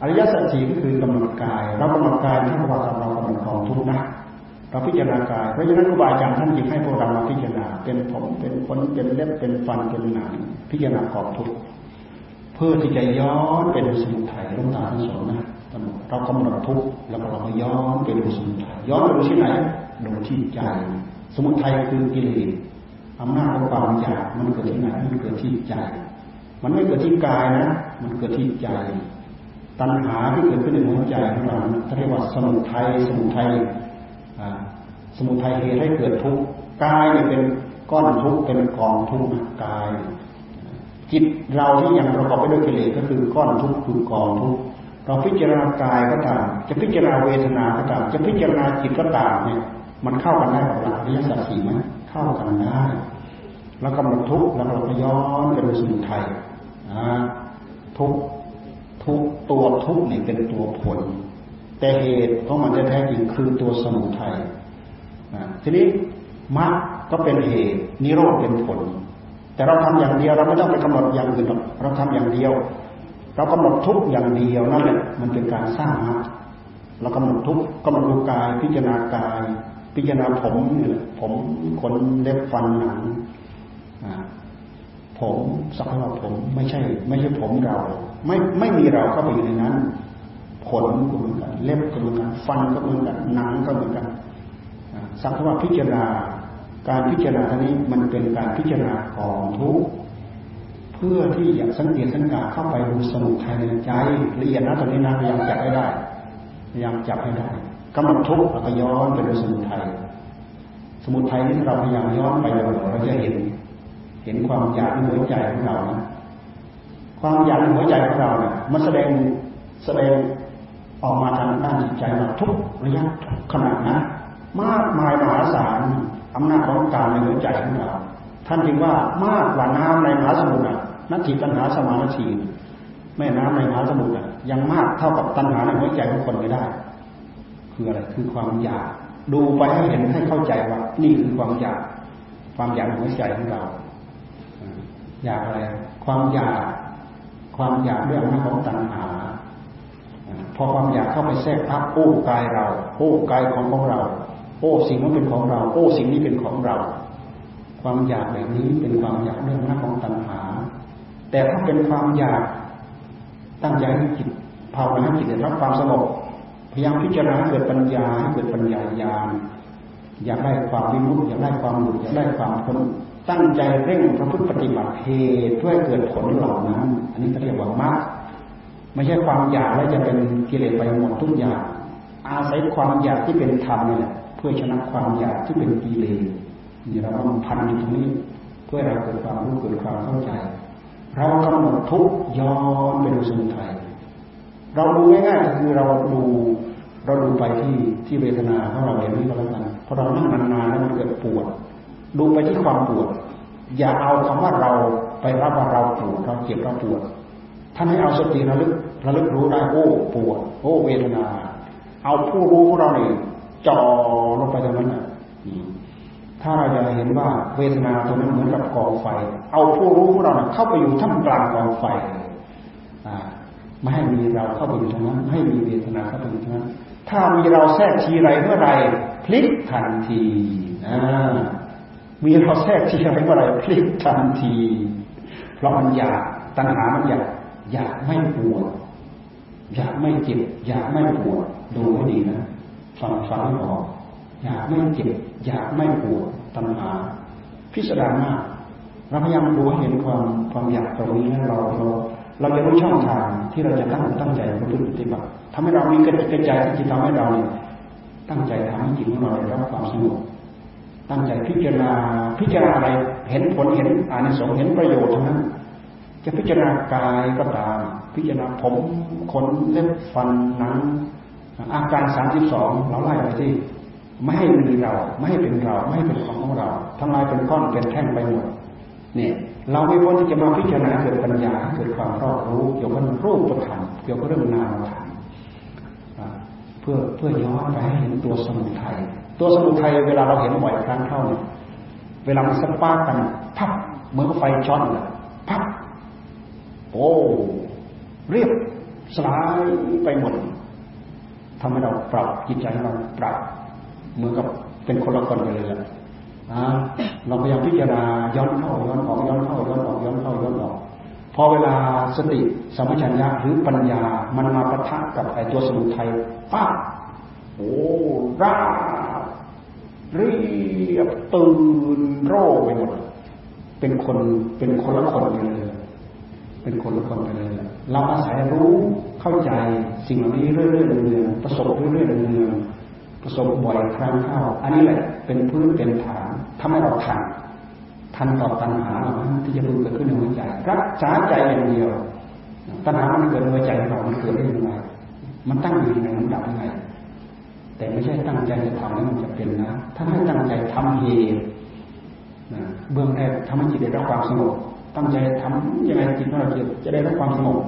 อริยสัจสี่ก็คือกำหนดกายเรากำหนดกายท่านว่าเรากำหนดกองทุกนะเราพิจารณากายเพราะฉะนั้นครูบาอาจารย์ท่านจึงให้พวกเรามาพิจารณาเป็นผมเป็นขนเป็นเล็บเป็นฟันเป็นหนังพิจารณากองทุกเพื่อที่จะย้อนเป็นสมุทัยลงตาทั้งสองนะเรากำหนดทุกแล้วเราก็ย้อนไปดูสมุทัยย้อนไปดูที่ไหนดูที่ใจ สมุทัยคือกิเลสอำนาจของความอยากมันเกิดที่ไหนมันเกิดที่ใจ มันไม่เกิดที่กายนะ มันเกิดที่ใจ ตัณหาที่เกิดขึ้นในหัวใจของเราเรียกว่าสมุทัยสมุทัยสมุทัยเหตุให้เกิดทุกข์กายเนี่ยเป็นก้อนทุกข์เป็นกองทุกข์กาย จิตเราที่ยังประกอบไปด้วยกิเลสก็คือก้อนทุกข์คือกองทุกข์เราพิจารณากายก็ตาม จะพิจารณาเวทนาก็ตาม จะพิจารณาจิตก็ตามเนี่ย มันเข้ากันได้กับหลักอริยสัจสี่ไหมเข้ากันได้ แล้วกำหนดทุกข์แล้วเราก็ย้อนไปดูสมุทัย ทุกทุกตัวทุกนี่เป็นตัวผล แต่เหตุของมันแท้จริงคือตัวสมุทัยทีนี้มรรคก็เป็นเหตุนิโรธเป็นผล แต่เราทำอย่างเดียวเราไม่ต้องไปกำหนดอย่างอื่นหรอกเราทำอย่างเดียว เรากำหนดทุกอย่างเดียวนั่นแหละมันเป็นการสร้างมรรคเรากำหนดทุกกำหนดดูกายพิจารณากาย พิจารณาผมนี่แหละผมขนเล็บฟันหนัง ผมสักว่าผมไม่ใช่ ไม่ใช่ผมเรา ไม่ไม่มีเราเข้าไปอยู่ในนั้นขนก็เหมือนกัน เล็บก็เหมือนกันฟันก็เหมือนกันหนังก็เหมือนกันสักว่าพิจารณาการพิจารณาท่านี้มันเป็นการพิจารณาของทุกเพื่อที่อยากสังเกตสังกาเข้าไปดูสมุทัยในใจละเอียดนะตรงนี้นะพยายามจับให้ได้พยายามจับให้ได้กำหนดทุกข์แล้วก็ย้อนไปดูสมุทัยสมุทัยนี้เราพยายามย้อนไปเราเราจะเห็น เห็นความอยากในหัวใจของเรานะความอยากในหัวใจของเราเนี่ยมันแสดงแสดงออกมาทางด้านจิตใจเราทุกระยะขนาดนะมากมายมหาศาลอำนาจของการในหัวใจของเราท่านจึงว่ามากกว่าน้ำในมหาสมุทรนัตถิตัณหาสมานาทีแม่น้ำในมหาสมุทรยังมากเท่ากับตัณหาในหัวใจของคนไม่ได้ คืออะไรคือความอยาก ดูไปให้เห็นให้เข้าใจว่า นี่คือความอยาก ความอยากในหัวใจของเรา อยากอะไร ความอยาก ความอยากเรื่องนั้นของตัณหา พอความอยากเข้าไปแทรกพักโอ้กายเรา โอ้กายของของเรา โอ้สิ่งนั้นเป็นของเรา โอ้สิ่งนี้เป็นของเรา ความอยากแบบนี้เป็นความอยากเรื่องนั้นของตัณหา แต่ถ้าเป็นความอยากตั้งใจให้จิตภาวนาจิตได้รับความสงบพยายามพิจารณาเกิดปัญญาให้เกิดปัญญาญาณอยากได้ความวิมุตติอยากได้ความหลุดอยากได้ความพ้น ตั้งใจเร่งพระพุทธปฏิบัติเหตุเพื่อเกิดผลเหล่านั้น อันนี้เรียกว่ามรรคไม่ใช่ความอยากแล้วจะเป็นกิเลสไปหมดทุกอย่าง อาศัยความอยากที่เป็นธรรมนี่แหละเพื่อชนะความอยากที่เป็นกิเลสนี่เราต้องพันอยู่ตรงนี้เพื่อเราเกิดความรู้เกิดความเข้าใจ เรากำหนดทุกย้อนไปดูสมุทัยเราดูง่ายๆคือเราดูเราดูไปที่ที่เวทนาของเราอย่างนี้ก็แล้วกันพอเรานั่งนานๆแล้วมันเกิดปวด ดูไปที่ความปวด อย่าเอาคำว่าเราไปรับว่าเราปวดเราเจ็บเราปวดท่านให้เอาสติระลึกระลึกรู้ได้โอ้ปวดโอ้เวทนา เอาผู้รู้ของเราเนี่ยจ่อลงไปตรงนั้นนะถ้าเราจะเห็นว่าเวทนาตัวนั้นเหมือนกับกองไฟ เอาผู้รู้ของเราเข้าไปอยู่ท่ามกลางกองไฟไม่ให้มีเราเข้าไปอยู่ตรงนั้นให้มีเวทนาเข้าไปอยู่ตรงนั้น ถ้ามีเราแทรกทีไรเมื่อไรพลิกทันที มีเราแทรกทีไรเมื่อไรพลิกทันที เพราะมันอยากตัณหามันอยากอยากไม่ปวดอยากไม่เจ็บอยากไม่ปวดดูให้ดีนะฟังฟังให้ออกอยากไม่เจ็บอยากไม่ปวดตัณหา พิสดารมากเราพยายามดูให้เห็นความความอยากตรงนี้นะเราเราเราจะรู้ช่องทางที่เราจะตั้งตั้งใจประพฤติปฏิบัติทำให้เรามีกระจิตกระใจที่ทำให้เราเนี่ยตั้งใจทำให้จิตของเราได้รับความสงบ ตั้งใจพิจารณาพิจารณาอะไร เห็นผลเห็นอานิสงส์เห็นประโยชน์ทั้งนั้น จะพิจารณากายก็ตาม พิจารณาผมขนเล็บฟันหนังอาการสามสิบสองเราไล่ไปที่ไม่ให้มีเรา ไม่ให้เป็นเรา ไม่ให้เป็นของของเราทำลายเป็นก้อนเป็นแท่งไปหมดเนี่ยเราไม่พ้นที่จะมาพิจารณาเกิดปัญญาเกิดความรอบรู้เกี่ยวกับรูปธรรมเกี่ยวกับเรื่องนามธรรมเพื่อเพื่อย้อนไปให้เห็นตัวสมุทัย ตัวสมุทัยเวลาเราเห็นบ่อยครั้งเข้าเนี่ยเวลามัน spark กันพับเหมือนกับไฟช็อตเลยพับโอ้เรียบสลายไปหมดทำให้เราปรับจิตใจเราปรับเหมือนกับเป็นคนละคนไปเลยเราพยายามพิจารณาย้อนเข้าย้อนออกย้อนเข้าย้อนออกย้อนเข้าย้อนออกพอเวลาสติสมัชัญญะหรือปัญญามันมาปะทะกับไอ้ตัวสมุทัยปั๊บโอ้รา เรียบตื่นโรไปหมด เป็นคนเป็นคนละคนไปเลยเป็นคนละคนไปเลยเราอาศัยรู้เข้าใจสิ่งเหล่านี้เรื่อยๆเรื่อยๆประสบเรื่อยๆเรื่อยๆประสบบ่อยครั้งเข้า อันนี้แหละเป็นพื้นเป็นฐานทำให้เราทันทันต่อตัณหาที่จะเกิดขึ้นในหัวใจรักษาใจอย่างเดียวตัณหามันเกิดในหัวใจของเรามันเกิดได้ยังไงมันตั้งอยู่ในมันดับยังไง แต่ไม่ใช่ตั้งใจจะทำแล้วมันจะเป็นนะ ถ้าไม่ตั้งใจทำเหตุเบื้องแรกทำให้จิตได้รับความสงบ ตั้งใจทำยังไงจิตของเราจะจะได้รับความสงบ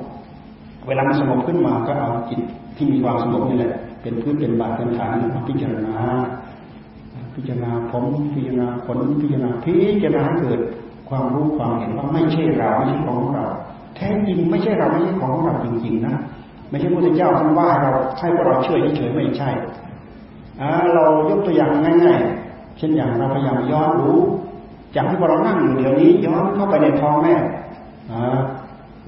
เวลามันสงบขึ้นมาก็เอาจิตที่มีความสงบนี่แหละ เป็นพื้นเป็นบาทเป็นฐานมาพิจารณา พิจารณาผมพิจารณาผลพิจารณาพิจารณาเกิดความรู้ความเห็นว่าไม่ใช่เราไม่ใช่ของเรา แท้จริงไม่ใช่เราไม่ใช่ของเราจริงๆนะไม่ใช่พระเจ้าท่านว่าเราให้พวกเราเชื่อเฉยไม่ใช่ เรายกตัวอย่างง่ายๆเช่นอย่างเราพยายามย้อนรู้จากที่เรานั่งอยู่เดี๋ยวนี้ย้อนเข้าไปในท้องแม่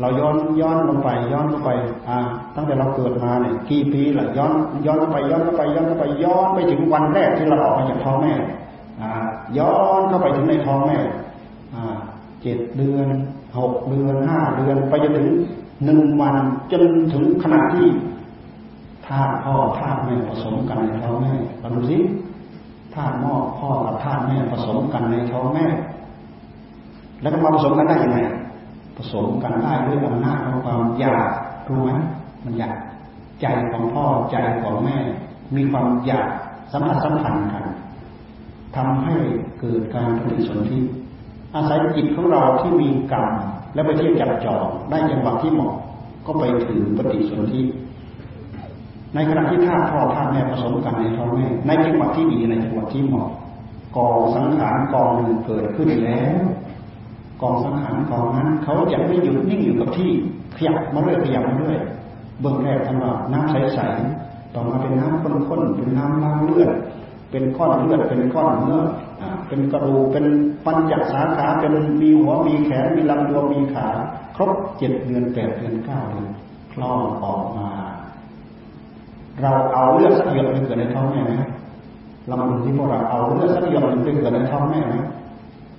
เราย้อนย้อนลงไปย้อนเข้าไป อ่า ตั้งแต่เราเกิดมาเนี่ยกี่ปีละย้อนย้อนเข้าไปย้อนเข้าไปย้อนเข้าไปย้อนไปถึงวันแรกที่เราออกมาจากท้องแม่ อ่า ย้อนเข้าไปถึงในท้องแม่ อ่าเจ็ดเดือนหกเดือนห้าเดือนไปจนถึงหนึ่งวันจนถึงขนาดที่ ธาตุพ่อธาตุแม่ผสมกันในท้องแม่เราดูสิธาตุพ่อพ่อกับธาตุแม่ผสมกันในท้องแม่ แล้วก็มาผสมกันได้ยังไงผสมกันได้ด้วยอำนาจของความอยากรู้ไหมมันอยากใจของพ่อใจของแม่ มีความอยากสัมผัสสัมพันธ์กันทำให้เกิดการปฏิสนธิอาศัยจิตของเราที่มีกรรมและไปเที่ยวจับจองได้จังหวะที่เหมาะก็ไปถึงปฏิสนธิ ในขณะที่ท่าพ่อท่าแม่ผสมกันในท้องแม่ในจังหวะที่ดีในจังหวะที่เหมาะกองสังขารกองหนึ่งเกิดขึ้นแล้วกองสังขารกองนั้นเขาจะไม่หยุดนิ่งอยู่กับที่ขยับมาเรื่อยขยับมาเรื่อยเบื้องแรกท่านว่าน้ำใสๆต่อมาเป็นน้ำข้นๆเป็นน้ำล้างเลือดเป็นก้อนเลือดเป็นก้อนเนื้อเป็นกระดูกเป็นปัญจสาขาเป็นมีหัวมีแขนมีลำตัวมีขา ครบเจ็ดเดือนแปดเดือนเก้าเดือนคลอดออกมา เราเอาเลือดสักหยดไปเกิดในท้องแม่ไหมเรามาดูที่พวกเราเอาเลือดสักหยดไปเกิดในท้องแม่ไหม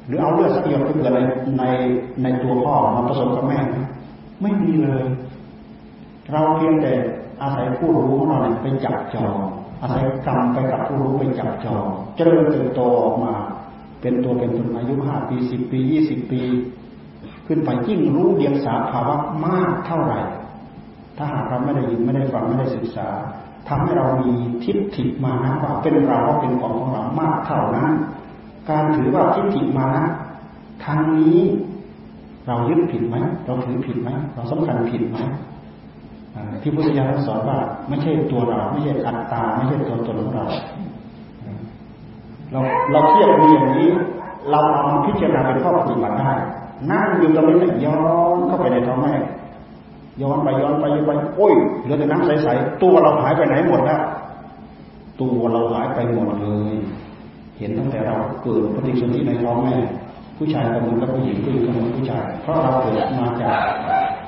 หรือเอาเลือดสักหยดไปเกิดในในในตัวพ่อมาผสมกับแม่ ไม่มีเลย เราเพียงแต่อาศัยผู้รู้ของเราไปจับจองอาศัยกรรมไปกับผู้รู้ไปจับจองเจริญเติบโตออกมา เป็นตัวเป็นตนอายุห้าปีสิบปียี่สิบปี ขึ้นไปยิ่งรู้เดียงสาภาวะมากเท่าไหร่ ถ้าหากเราไม่ได้ยินไม่ได้ฟังไม่ได้ศึกษาทำให้เรามีทิฏฐิมานะว่าเป็นเราเป็นของของเรามากเท่านั้น การถือว่าทิฏฐิมานะทางนี้เรายึดผิดไหมเราถือผิดไหมเราสำคัญผิดไหมที่พุทธเจ้าสอนว่าไม่ใช่ตัวเรา ไม่ใช่อัตตา ไม่ใช่ตัวตนของเรา เราเราเทียบมีอย่างนี้ เราเอามาพิจารณาเป็นข้อปฏิบัติได้นั่งอยู่ตรงนี้ย้อนเข้าไปในท้องแม่ ย้อนไปย้อนไปย้อนไปโอ้ยเหลือแต่น้ำใสๆตัวเราหายไปไหนหมดแล้วตัวเราหายไปหมดเลย เห็นตั้งแต่เราเกิดปฏิสนธิในท้องแม่ผู้ชายกับมือกับผู้หญิงผู้หญิงกับมือผู้ชาย เพราะเราเกิดมาจาก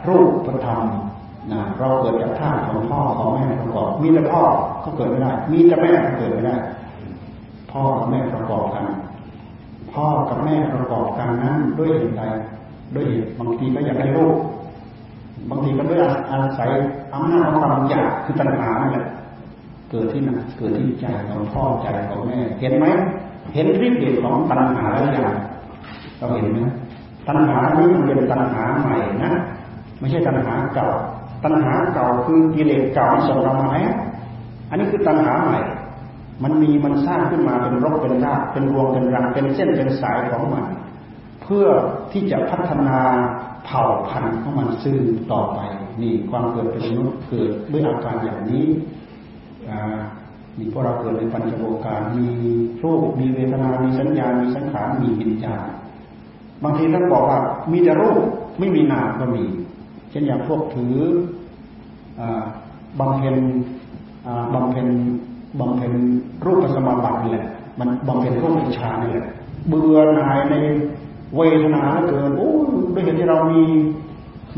รูปธรรมนะเราเกิดจากท่าของพ่อของแม่ประกอบ มีแต่พ่อก็เกิดไม่ได้ มีแต่แม่ก็เกิดไม่ได้ พ่อกับแม่ประกอบกัน พ่อกับแม่ประกอบกันนั้นด้วยเหตุใดด้วยเหตุบางทีก็อยากได้ลูก บางทีก็ด้วยอาศัยอำนาจของความอยากคือตัณหาเนี่ย เกิดที่นั่นเกิดที่ใจของพ่อใจของแม่ เห็นไหม เห็นฤทธิ์เดชของตัณหาแล้วอย่างเราเห็นไหมตัณหานี้มันเป็นตัณหาใหม่นะ ไม่ใช่ตัณหาเก่า ตัณหาเก่าคือกิเลสเก่าส่งเรามาแล้วอันนี้คือตัณหาใหม่ มันมีมันสร้างขึ้นมาเป็นรกเป็นรากเป็นรวงเป็นรังเป็นเส้นเป็นสายของมันเพื่อที่จะพัฒนา เผ่าพันธุ์ของมันซึ่งต่อไปนี่ความเกิดเป็นมนุษย์เกิดด้วยอาการอย่างนี้นี่พวกเราเกิดในปัญจโวการมีรูปมีเวทนา มีสัญญา มีสังขาร มีวิญญาณบางทีท่านบอกว่า มีแต่รูปไม่มีนามก็มี เช่นอย่างพวกถือบำเพ็ญบำเพ็ญบำเพ็ญรูปสมาบัตินี่แหละ มันบำเพ็ญรูปฌานนี่แหละเบื่อหน่ายใน เวทนาเหลือเกินโอ้ด้วยเหตุที่เรามี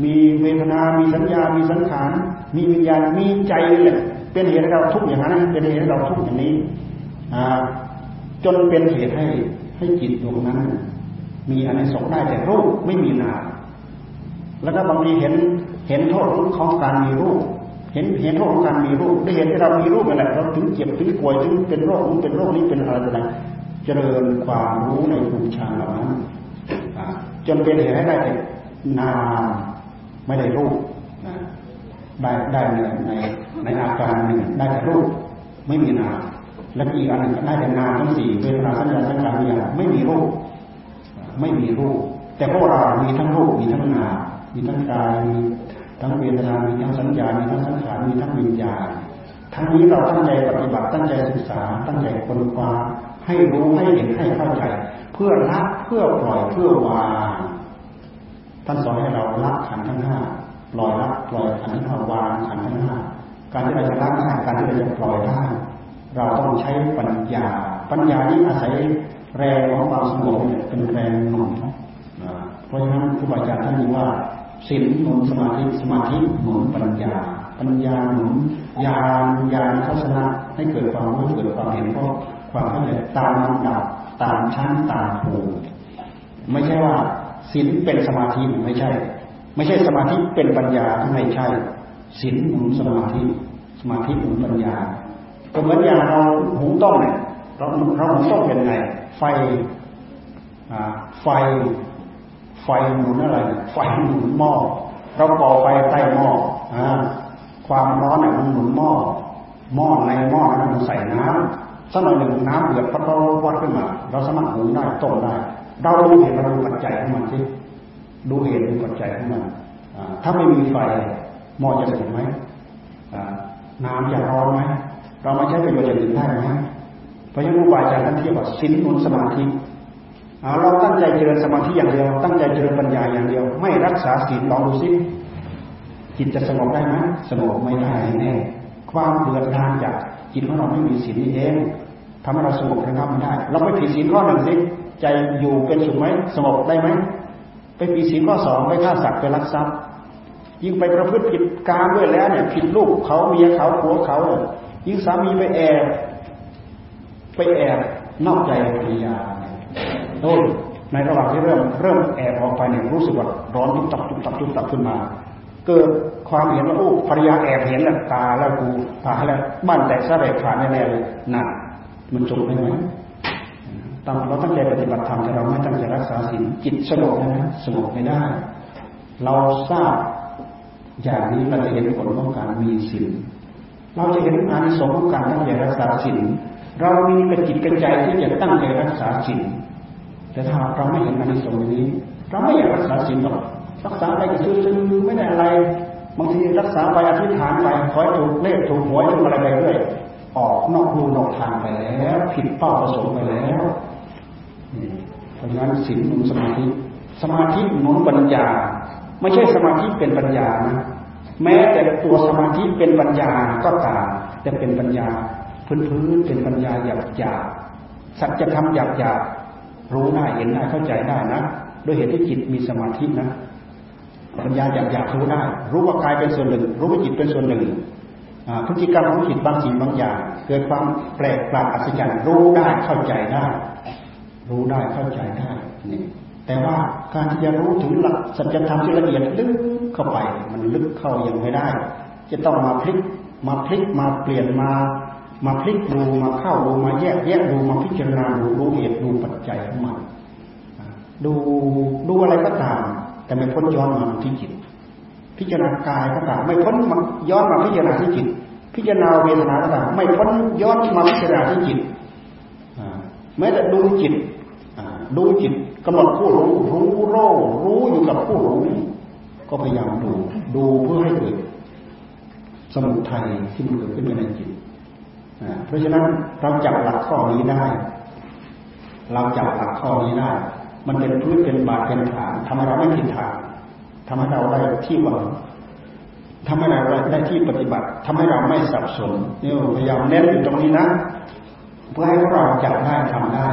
มีเวทนา มีสัญญา มีสังขาร มีวิญญาณ มีใจแหละเป็นเหตุให้เราทุกข์อย่างนั้นเป็นเหตุให้เราทุกข์อย่างนี้จนเป็นเหตุให้ให้จิตดวงนั้น มีอันสงได้แต่รูปไม่มีนามแล้วก็บางทีเห็นเห็นโทษของการมีรูป เห็นเห็นโทษของการมีรูปได้เห็นที่เรามีรูปนั่นแหละเราถึงเจ็บถึงป่วยถึงเป็นโรคนี้เป็นโรคนี้เป็นอะไรต่างเจริญความรู้ในภูมิฌาเหล่านั้น จนเป็นเหตุให้ได้นามไม่ได้รูปได้ได้ในในในอาการหนึ่งได้แต่รูปไม่มีนามและอีกอันหนึ่งได้แต่นามทั้งสี่เวทนาสัญญาสังขารวิญญาณไม่มีรูปไม่มีรูป แต่พวกเรามีทั้งรูปมีทั้งนามมีทั้งกายมีทั้งเวทนามีทั้งสัญญามีทั้งสังขารมีทั้งวิญญาณทั้งนี้เราตั้งใจปฏิบัติตั้งใจศึกษา ตั้งใจค้นคว้าให้รู้ให้เห็นให้เข้าใจ เพื่อละเพื่อปล่อยเพื่อวาง ท่านสอนให้เราละขันทั้งห้าปล่อยละปล่อยขันทั้งห้าวางขันทั้งห้าการที่เราจะละได้การที่เราจะปล่อยได้เราต้องใช้ปัญญา ปัญญานี้อาศัยแรงของความสงบเนี่ยเป็นแรงหนุนเพราะฉะนั้นครูบาอาจารย์ท่านว่าศีลหนุนสมาธิสมาธิหนุนปัญญา ปัญญาหนุนญาณญาณทัศนะให้เกิดความรู้เกิดความเห็นเพราะความเข้าใจตามลำดับตามชั้นตามภูมิไม่ใช่ว่า ศีลเป็นสมาธิไม่ใช่ ไม่ใช่สมาธิเป็นปัญญาไม่ใช่ศีลหนุนสมาธิ สมาธิหนุนปัญญาก็เหมือนอย่างเราหุงต้มเนี่ยเราเราหุงต้มเป็นไง ไฟไฟ ไฟหนุนอะไร ไฟหนุนหม้อเราก่อไฟใต้หม้ออความร้อนเนี่ยมันหนุนหม้อหม้อในหม้อนั้นมันใส่น้ำสักหน่อยหนึ่งน้ำเดือดพัดวัดขึ้นมา เราสามารถหุงได้ต้มได้ เราดูเหตุเราดูปัจจัยของมันสิดูเหตุดูปัจจัยของมันถ้าไม่มีไฟหม้อจะสุกไหมน้ำจะร้อนไหมเรามาใช้ประโยชน์อย่างอื่นได้ไหมเพราะฉะนั้นอุบายจากท่านเทียบว่าสินนุนสมาธิเราตั้งใจเจริญสมาธิอย่างเดียว ตั้งใจเจริญปัญญาอย่างเดียว ไม่รักษาศีลลองดูสิจิตจะสงบได้ไหมสงบไม่ได้แน่ความเดือดร้อนจากจิตของเราไม่มีศีลนี่เองทำให้เราสงบระงับไม่ได้ เราไปผิดศีลข้อหนึ่งสิ ใจอยู่เป็นสุขไหมสงบได้ไหมไปผิดศีข้อสองไปฆ่าสัตว์ไปลักทรัพย์ ยิ่งไปประพฤติผิดการด้วยแล้วเนี่ยผิดลูกเขาเมียเขาผัวเขายิ่งสามีไปแอบไปแอบนอกใจภรรยาโน่นในระหว่างที่เริ่มเริ่มแอบออกไปเนี่ยรู้สึกว่าร้อนทุบตับทุบตับทุบตับขึ้นมา เกิดความเห็นว่าโอ้ภรรยาแอบเห็นแล้วตาแล้วกูตาแล้วบ้านแตกสลายขาดแน่ๆเลยหน่ะมันจบได้ไหม ตามเราตั้งใจปฏิบัติธรรมแต่เราไม่ตั้งใจรักษาศีลจิตสงบนะสงบไม่ได้ เราทราบอย่างนี้เราจะเห็นผลของการมีศีลเราจะเห็นอานิสงส์ของการตั้งใจรักษาศีลเรามีกระจิตกระใจที่จะตั้งใจรักษาศีลแต่ถ้าเราไม่เห็นอานิสงส์นี้ เราไม่อยากรักษาศีลหรอกรักษาไรก็ซื่อๆไม่ได้อะไรบางทีรักษาไปอธิษฐานไปคอยถูกเลขถูกหวยถูกอะไรไปเรื่อยออกนอกรูนอกทางไปแล้ว ผิดเป้าประสงค์ไปแล้ว เพราะฉะนั้นศีลหนุนสมาธิ สมาธิหนุนปัญญา ไม่ใช่สมาธิเป็นปัญญานะ แม้แต่ตัวสมาธิเป็นปัญญาก็ตามแต่เป็นปัญญาพื้นพื้นเป็นปัญญาหยาบหยาบสัจธรรมหยาบหยาบรู้ได้เห็นได้เข้าใจได้นะด้วยเหตุที่จิตมีสมาธินะปัญญาหยาบหยาบรู้ได้ รู้ว่ากายเป็นส่วนหนึ่ง รู้ว่าจิตเป็นส่วนหนึ่งพฤติกรรมของจิตบางสิ่งบางอย่าง เกิดความแปลกประหลาดอัศจรรย์รู้ได้เข้าใจได้ รู้ได้เข้าใจได้นี่แต่ว่าการที่จะรู้ถึงหลักสัจธรรมที่ละเอียดลึกเข้าไป มันลึกเข้ายังไม่ได้ จะต้องมาพลิกมาพลิกมาเปลี่ยนมา มาพลิกดูมาเข้าดูมาแยกแยกดูมาพิจารณาดูรู้เหตุดูปัจจัยของมันดูดูอะไรก็ตาม แต่ไม่พ้นย้อนมาที่จิต พิจารณากายก็ตามไม่พ้นย้อนมาพิจารณาที่จิต พิจารณาเวทนาก็ตามไม่พ้นย้อนมาพิจารณาที่จิตแม้แต่ดูจิต ดูจิตกำหนดผู้รู้ รู้โรรู้อยู่กับผู้รู้ก็พยายามดู ดูเพื่อให้เกิดสมุทัยที่มันเกิดขึ้นในจิตเพราะฉะนั้นเราจับหลักข้อนี้ได้ เราจับหลักข้อนี้ได้ มันเป็นพื้นเป็นบาดเป็นฐานทำให้เราไม่ผิดทางทำให้เราได้ที่หวังทำให้เราได้ที่ปฏิบัติทำให้เราไม่สับสนนี่พยายามเน้นอยู่ตรงนี้นะ เพื่อให้เราจับได้ทำได้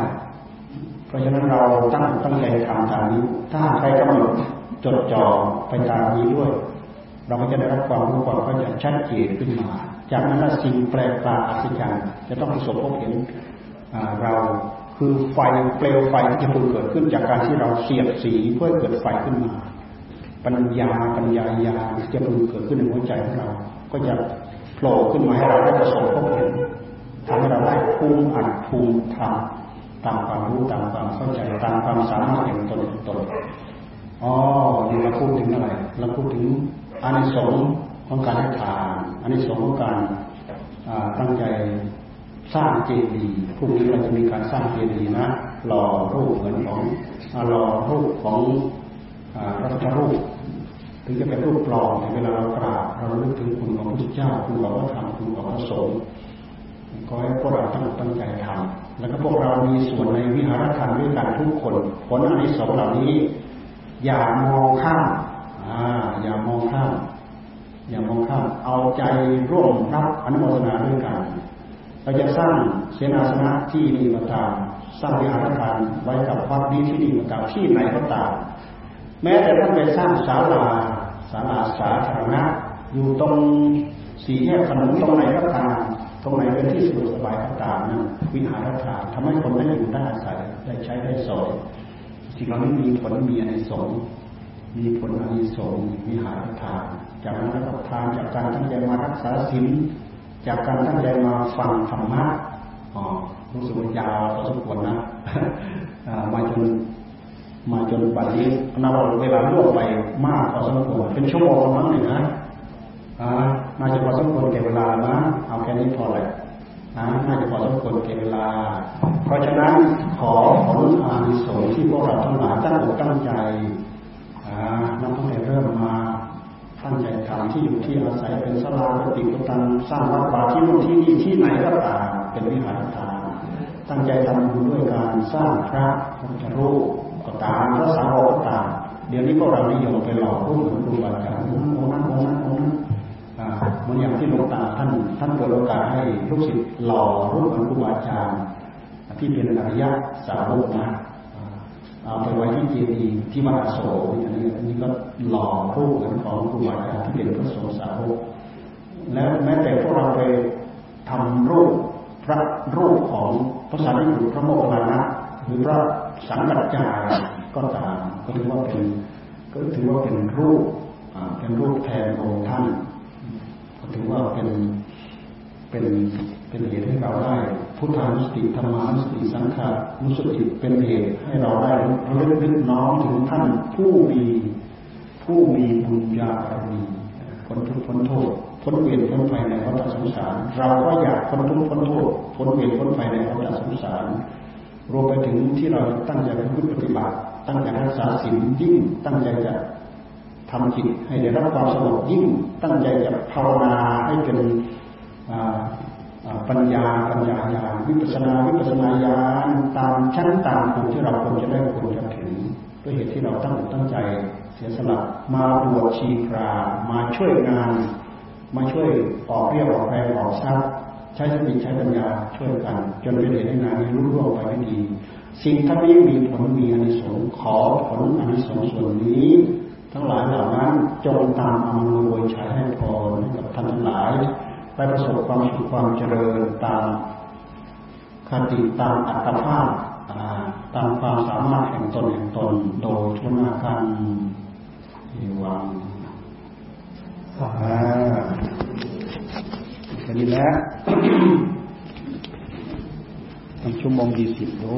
ราะฉะนั้นเราตั้งตั้งใจทำตามนี้ ถ้าใครกำหนดจดจ่อไปตามนี้ด้วย เราก็จะได้รับความรู้ความเข้าใจชัดเจนขึ้นมา จากนั้นสิ่งแปลกประหลาดอัศจรรย์จะต้องประสบพบเห็นเราคือไฟเปลวไฟที่จะเกิดขึ้นจากการที่เราเสียบสีเพื่อเกิดไฟขึ้นมา ปัญญาปัญญาญาจะพึงเกิดขึ้นในหัวใจของเรา ก็จะโผล่ขึ้นมาให้เราได้ประสบพบเห็นทำให้เราได้ภูมิอัดภูมิธรรม ตามความรู้ตามความเข้าใจตามความสามารถแห่งตนตนอ๋อนี่เราพูดถึงอะไรเราพูดถึงอานิสงส์ของการให้ทานอานิสงส์ของการตั้งใจสร้างเจดีย์พรุ่งนี้เราจะมีการสร้างเจดีย์นะหล่อรูปเหมือนของหล่อรูปของพระพุทธรูปถึงจะเป็นรูปปลอมเวลาเรากราบเราลึกถึงคุณของพระพุทธเจ้าคุณของพระธรรมคุณของพระสงฆ์ขอให้พวกเราตั้งตั้งใจทำ แล้วก็พวกเรามีส่วนในวิหารธรรมด้วยกันทุกคน ผลอันนี้สองเหล่านี้ อย่ามองข้ามอ่าอย่ามองข้ามอย่ามองข้ามเอาใจร่วมรับอนุโมทนาด้วยกันเราจะสร้างเสนาสนะที่ดีมาตามสร้างวิหารธรรมไว้กับวัดนี้ที่ดีมาตามที่ไหนก็ตามแม้แต่ท่านไปสร้างศาลาศาลาสาธารณะอยู่ตรงสี่แยกถนนตรงไหนก็ตาม ตรงไหนเป็นที่สะดวกสบายก็ตามนั้นวิหารธรรมทำให้คนได้อยู่ได้อาศัยได้ใช้ได้สอยสิ่งเหล่านี้มีผลมีอานิสงส์มีผลอานิสงส์วิหารธรรมจากนั้นก็ทานจากการตั้งใจมารักษาศีลจากการตั้งใจมาฟังธรรมะอ๋อรู้สึกว่ายาวพอสมควรนะมาจนมาจนบัดนี้นับเวลาล่วงไปมากพอสมควรเป็นชั่วโมงมั้งหนึ่งนะ น่าจะพอสมควรแก่เวลานะ เอาแค่นี้พอเลยนะน่าจะพอสมควรแก่เวลา เพราะฉะนั้นขอผลอานิสงส์ที่พวกเราทั้งหลายตั้งอกตั้งใจนับตั้งแต่เริ่มมาตั้งใจทำที่อยู่ที่อาศัยเป็นสลาปฏิปตังสร้างวัดป่าที่นู่นที่นี่ที่ไหนก็ตามเป็นวิหารทานตั้งใจทำบุญด้วยการสร้างพระพุทธรูปก็ตามพระสาวกก็ตามเดี๋ยวนี้พวกเรานิยมไปหลอกรูปเหมือนครูบาอาจารย์องค์นั้นองค์นั้นองค์นั้น เหมือนอย่างที่หลวงตาท่านท่านเปิดโอกาสให้ลูกศิษย์หล่อรูปของครูอาจารย์ที่เป็นอริยะสาวกนะเอาไปไว้ที่เจดีย์ที่มหาโศกอันนี้อันนี้ก็หล่อรูปของครูบาอาจารย์ที่เป็นพระสงฆ์สาวกแล้วแม้แต่พวกเราไปทำรูปพระรูปของพระสารีบุตรพระโมคคัลลานะหรือพระสังกัจจายก็ตามก็ถือว่าเป็นก็ถือว่าเป็นรูปเป็นรูปแทนองค์ท่าน ถือว่าเป็นเป็นเป็นเหตุให้เราได้ พุทธานุสติธรรมานุสติสังขานุสติเป็นเหตุให้เราได้ระลึกนึกน้อมถึงท่านผู้มีผู้มีบุญญาบารมีพ้นทุกข์พ้นโทษพ้นเวรพ้นภัยในวัฏสงสาร เราก็อยากพ้นทุกข์พ้นโทษพ้นเวรพ้นภัยในวัฏสงสารรวมไปถึงที่เราตั้งใจปฏิบัติ ตั้งใจรักษาศีลยิ่งตั้งใจจะ ทำจิตให้ได้รับความสงบยิ่งตั้งใจจะภาวนาให้เป็นปัญญาปัญญาญาณวิปัสนาวิปัสนาญาณตามชั้นตามภูมิที่เราควรจะได้ควรจะถึงด้วยเหตุที่เราตั้งตั้งใจเสียสละมาบวชชีพรามาช่วยงาน มาช่วยออกเรียกออกแรงออกทรัพย์ใช้สติใช้ปัญญาช่วยกันจนเป็นเหตุให้งานนี้รุ่งร่วงไปได้ดี สิ่งทั้งนี้มีผลมีอนิสงส์ขอผลอนิสงส์ส่วนนี้ ทั้งหลายเหล่านั้นจงตามอำนวยชัยให้พรกับท่านทั้งหลายไปประสบความสุขความเจริญตามคติตามอัตภาพตามความสามารถแห่งตนแห่งตนโดยทุนาการวังแค่นี้แหละทำชั่วโมงยี่สิบโอ้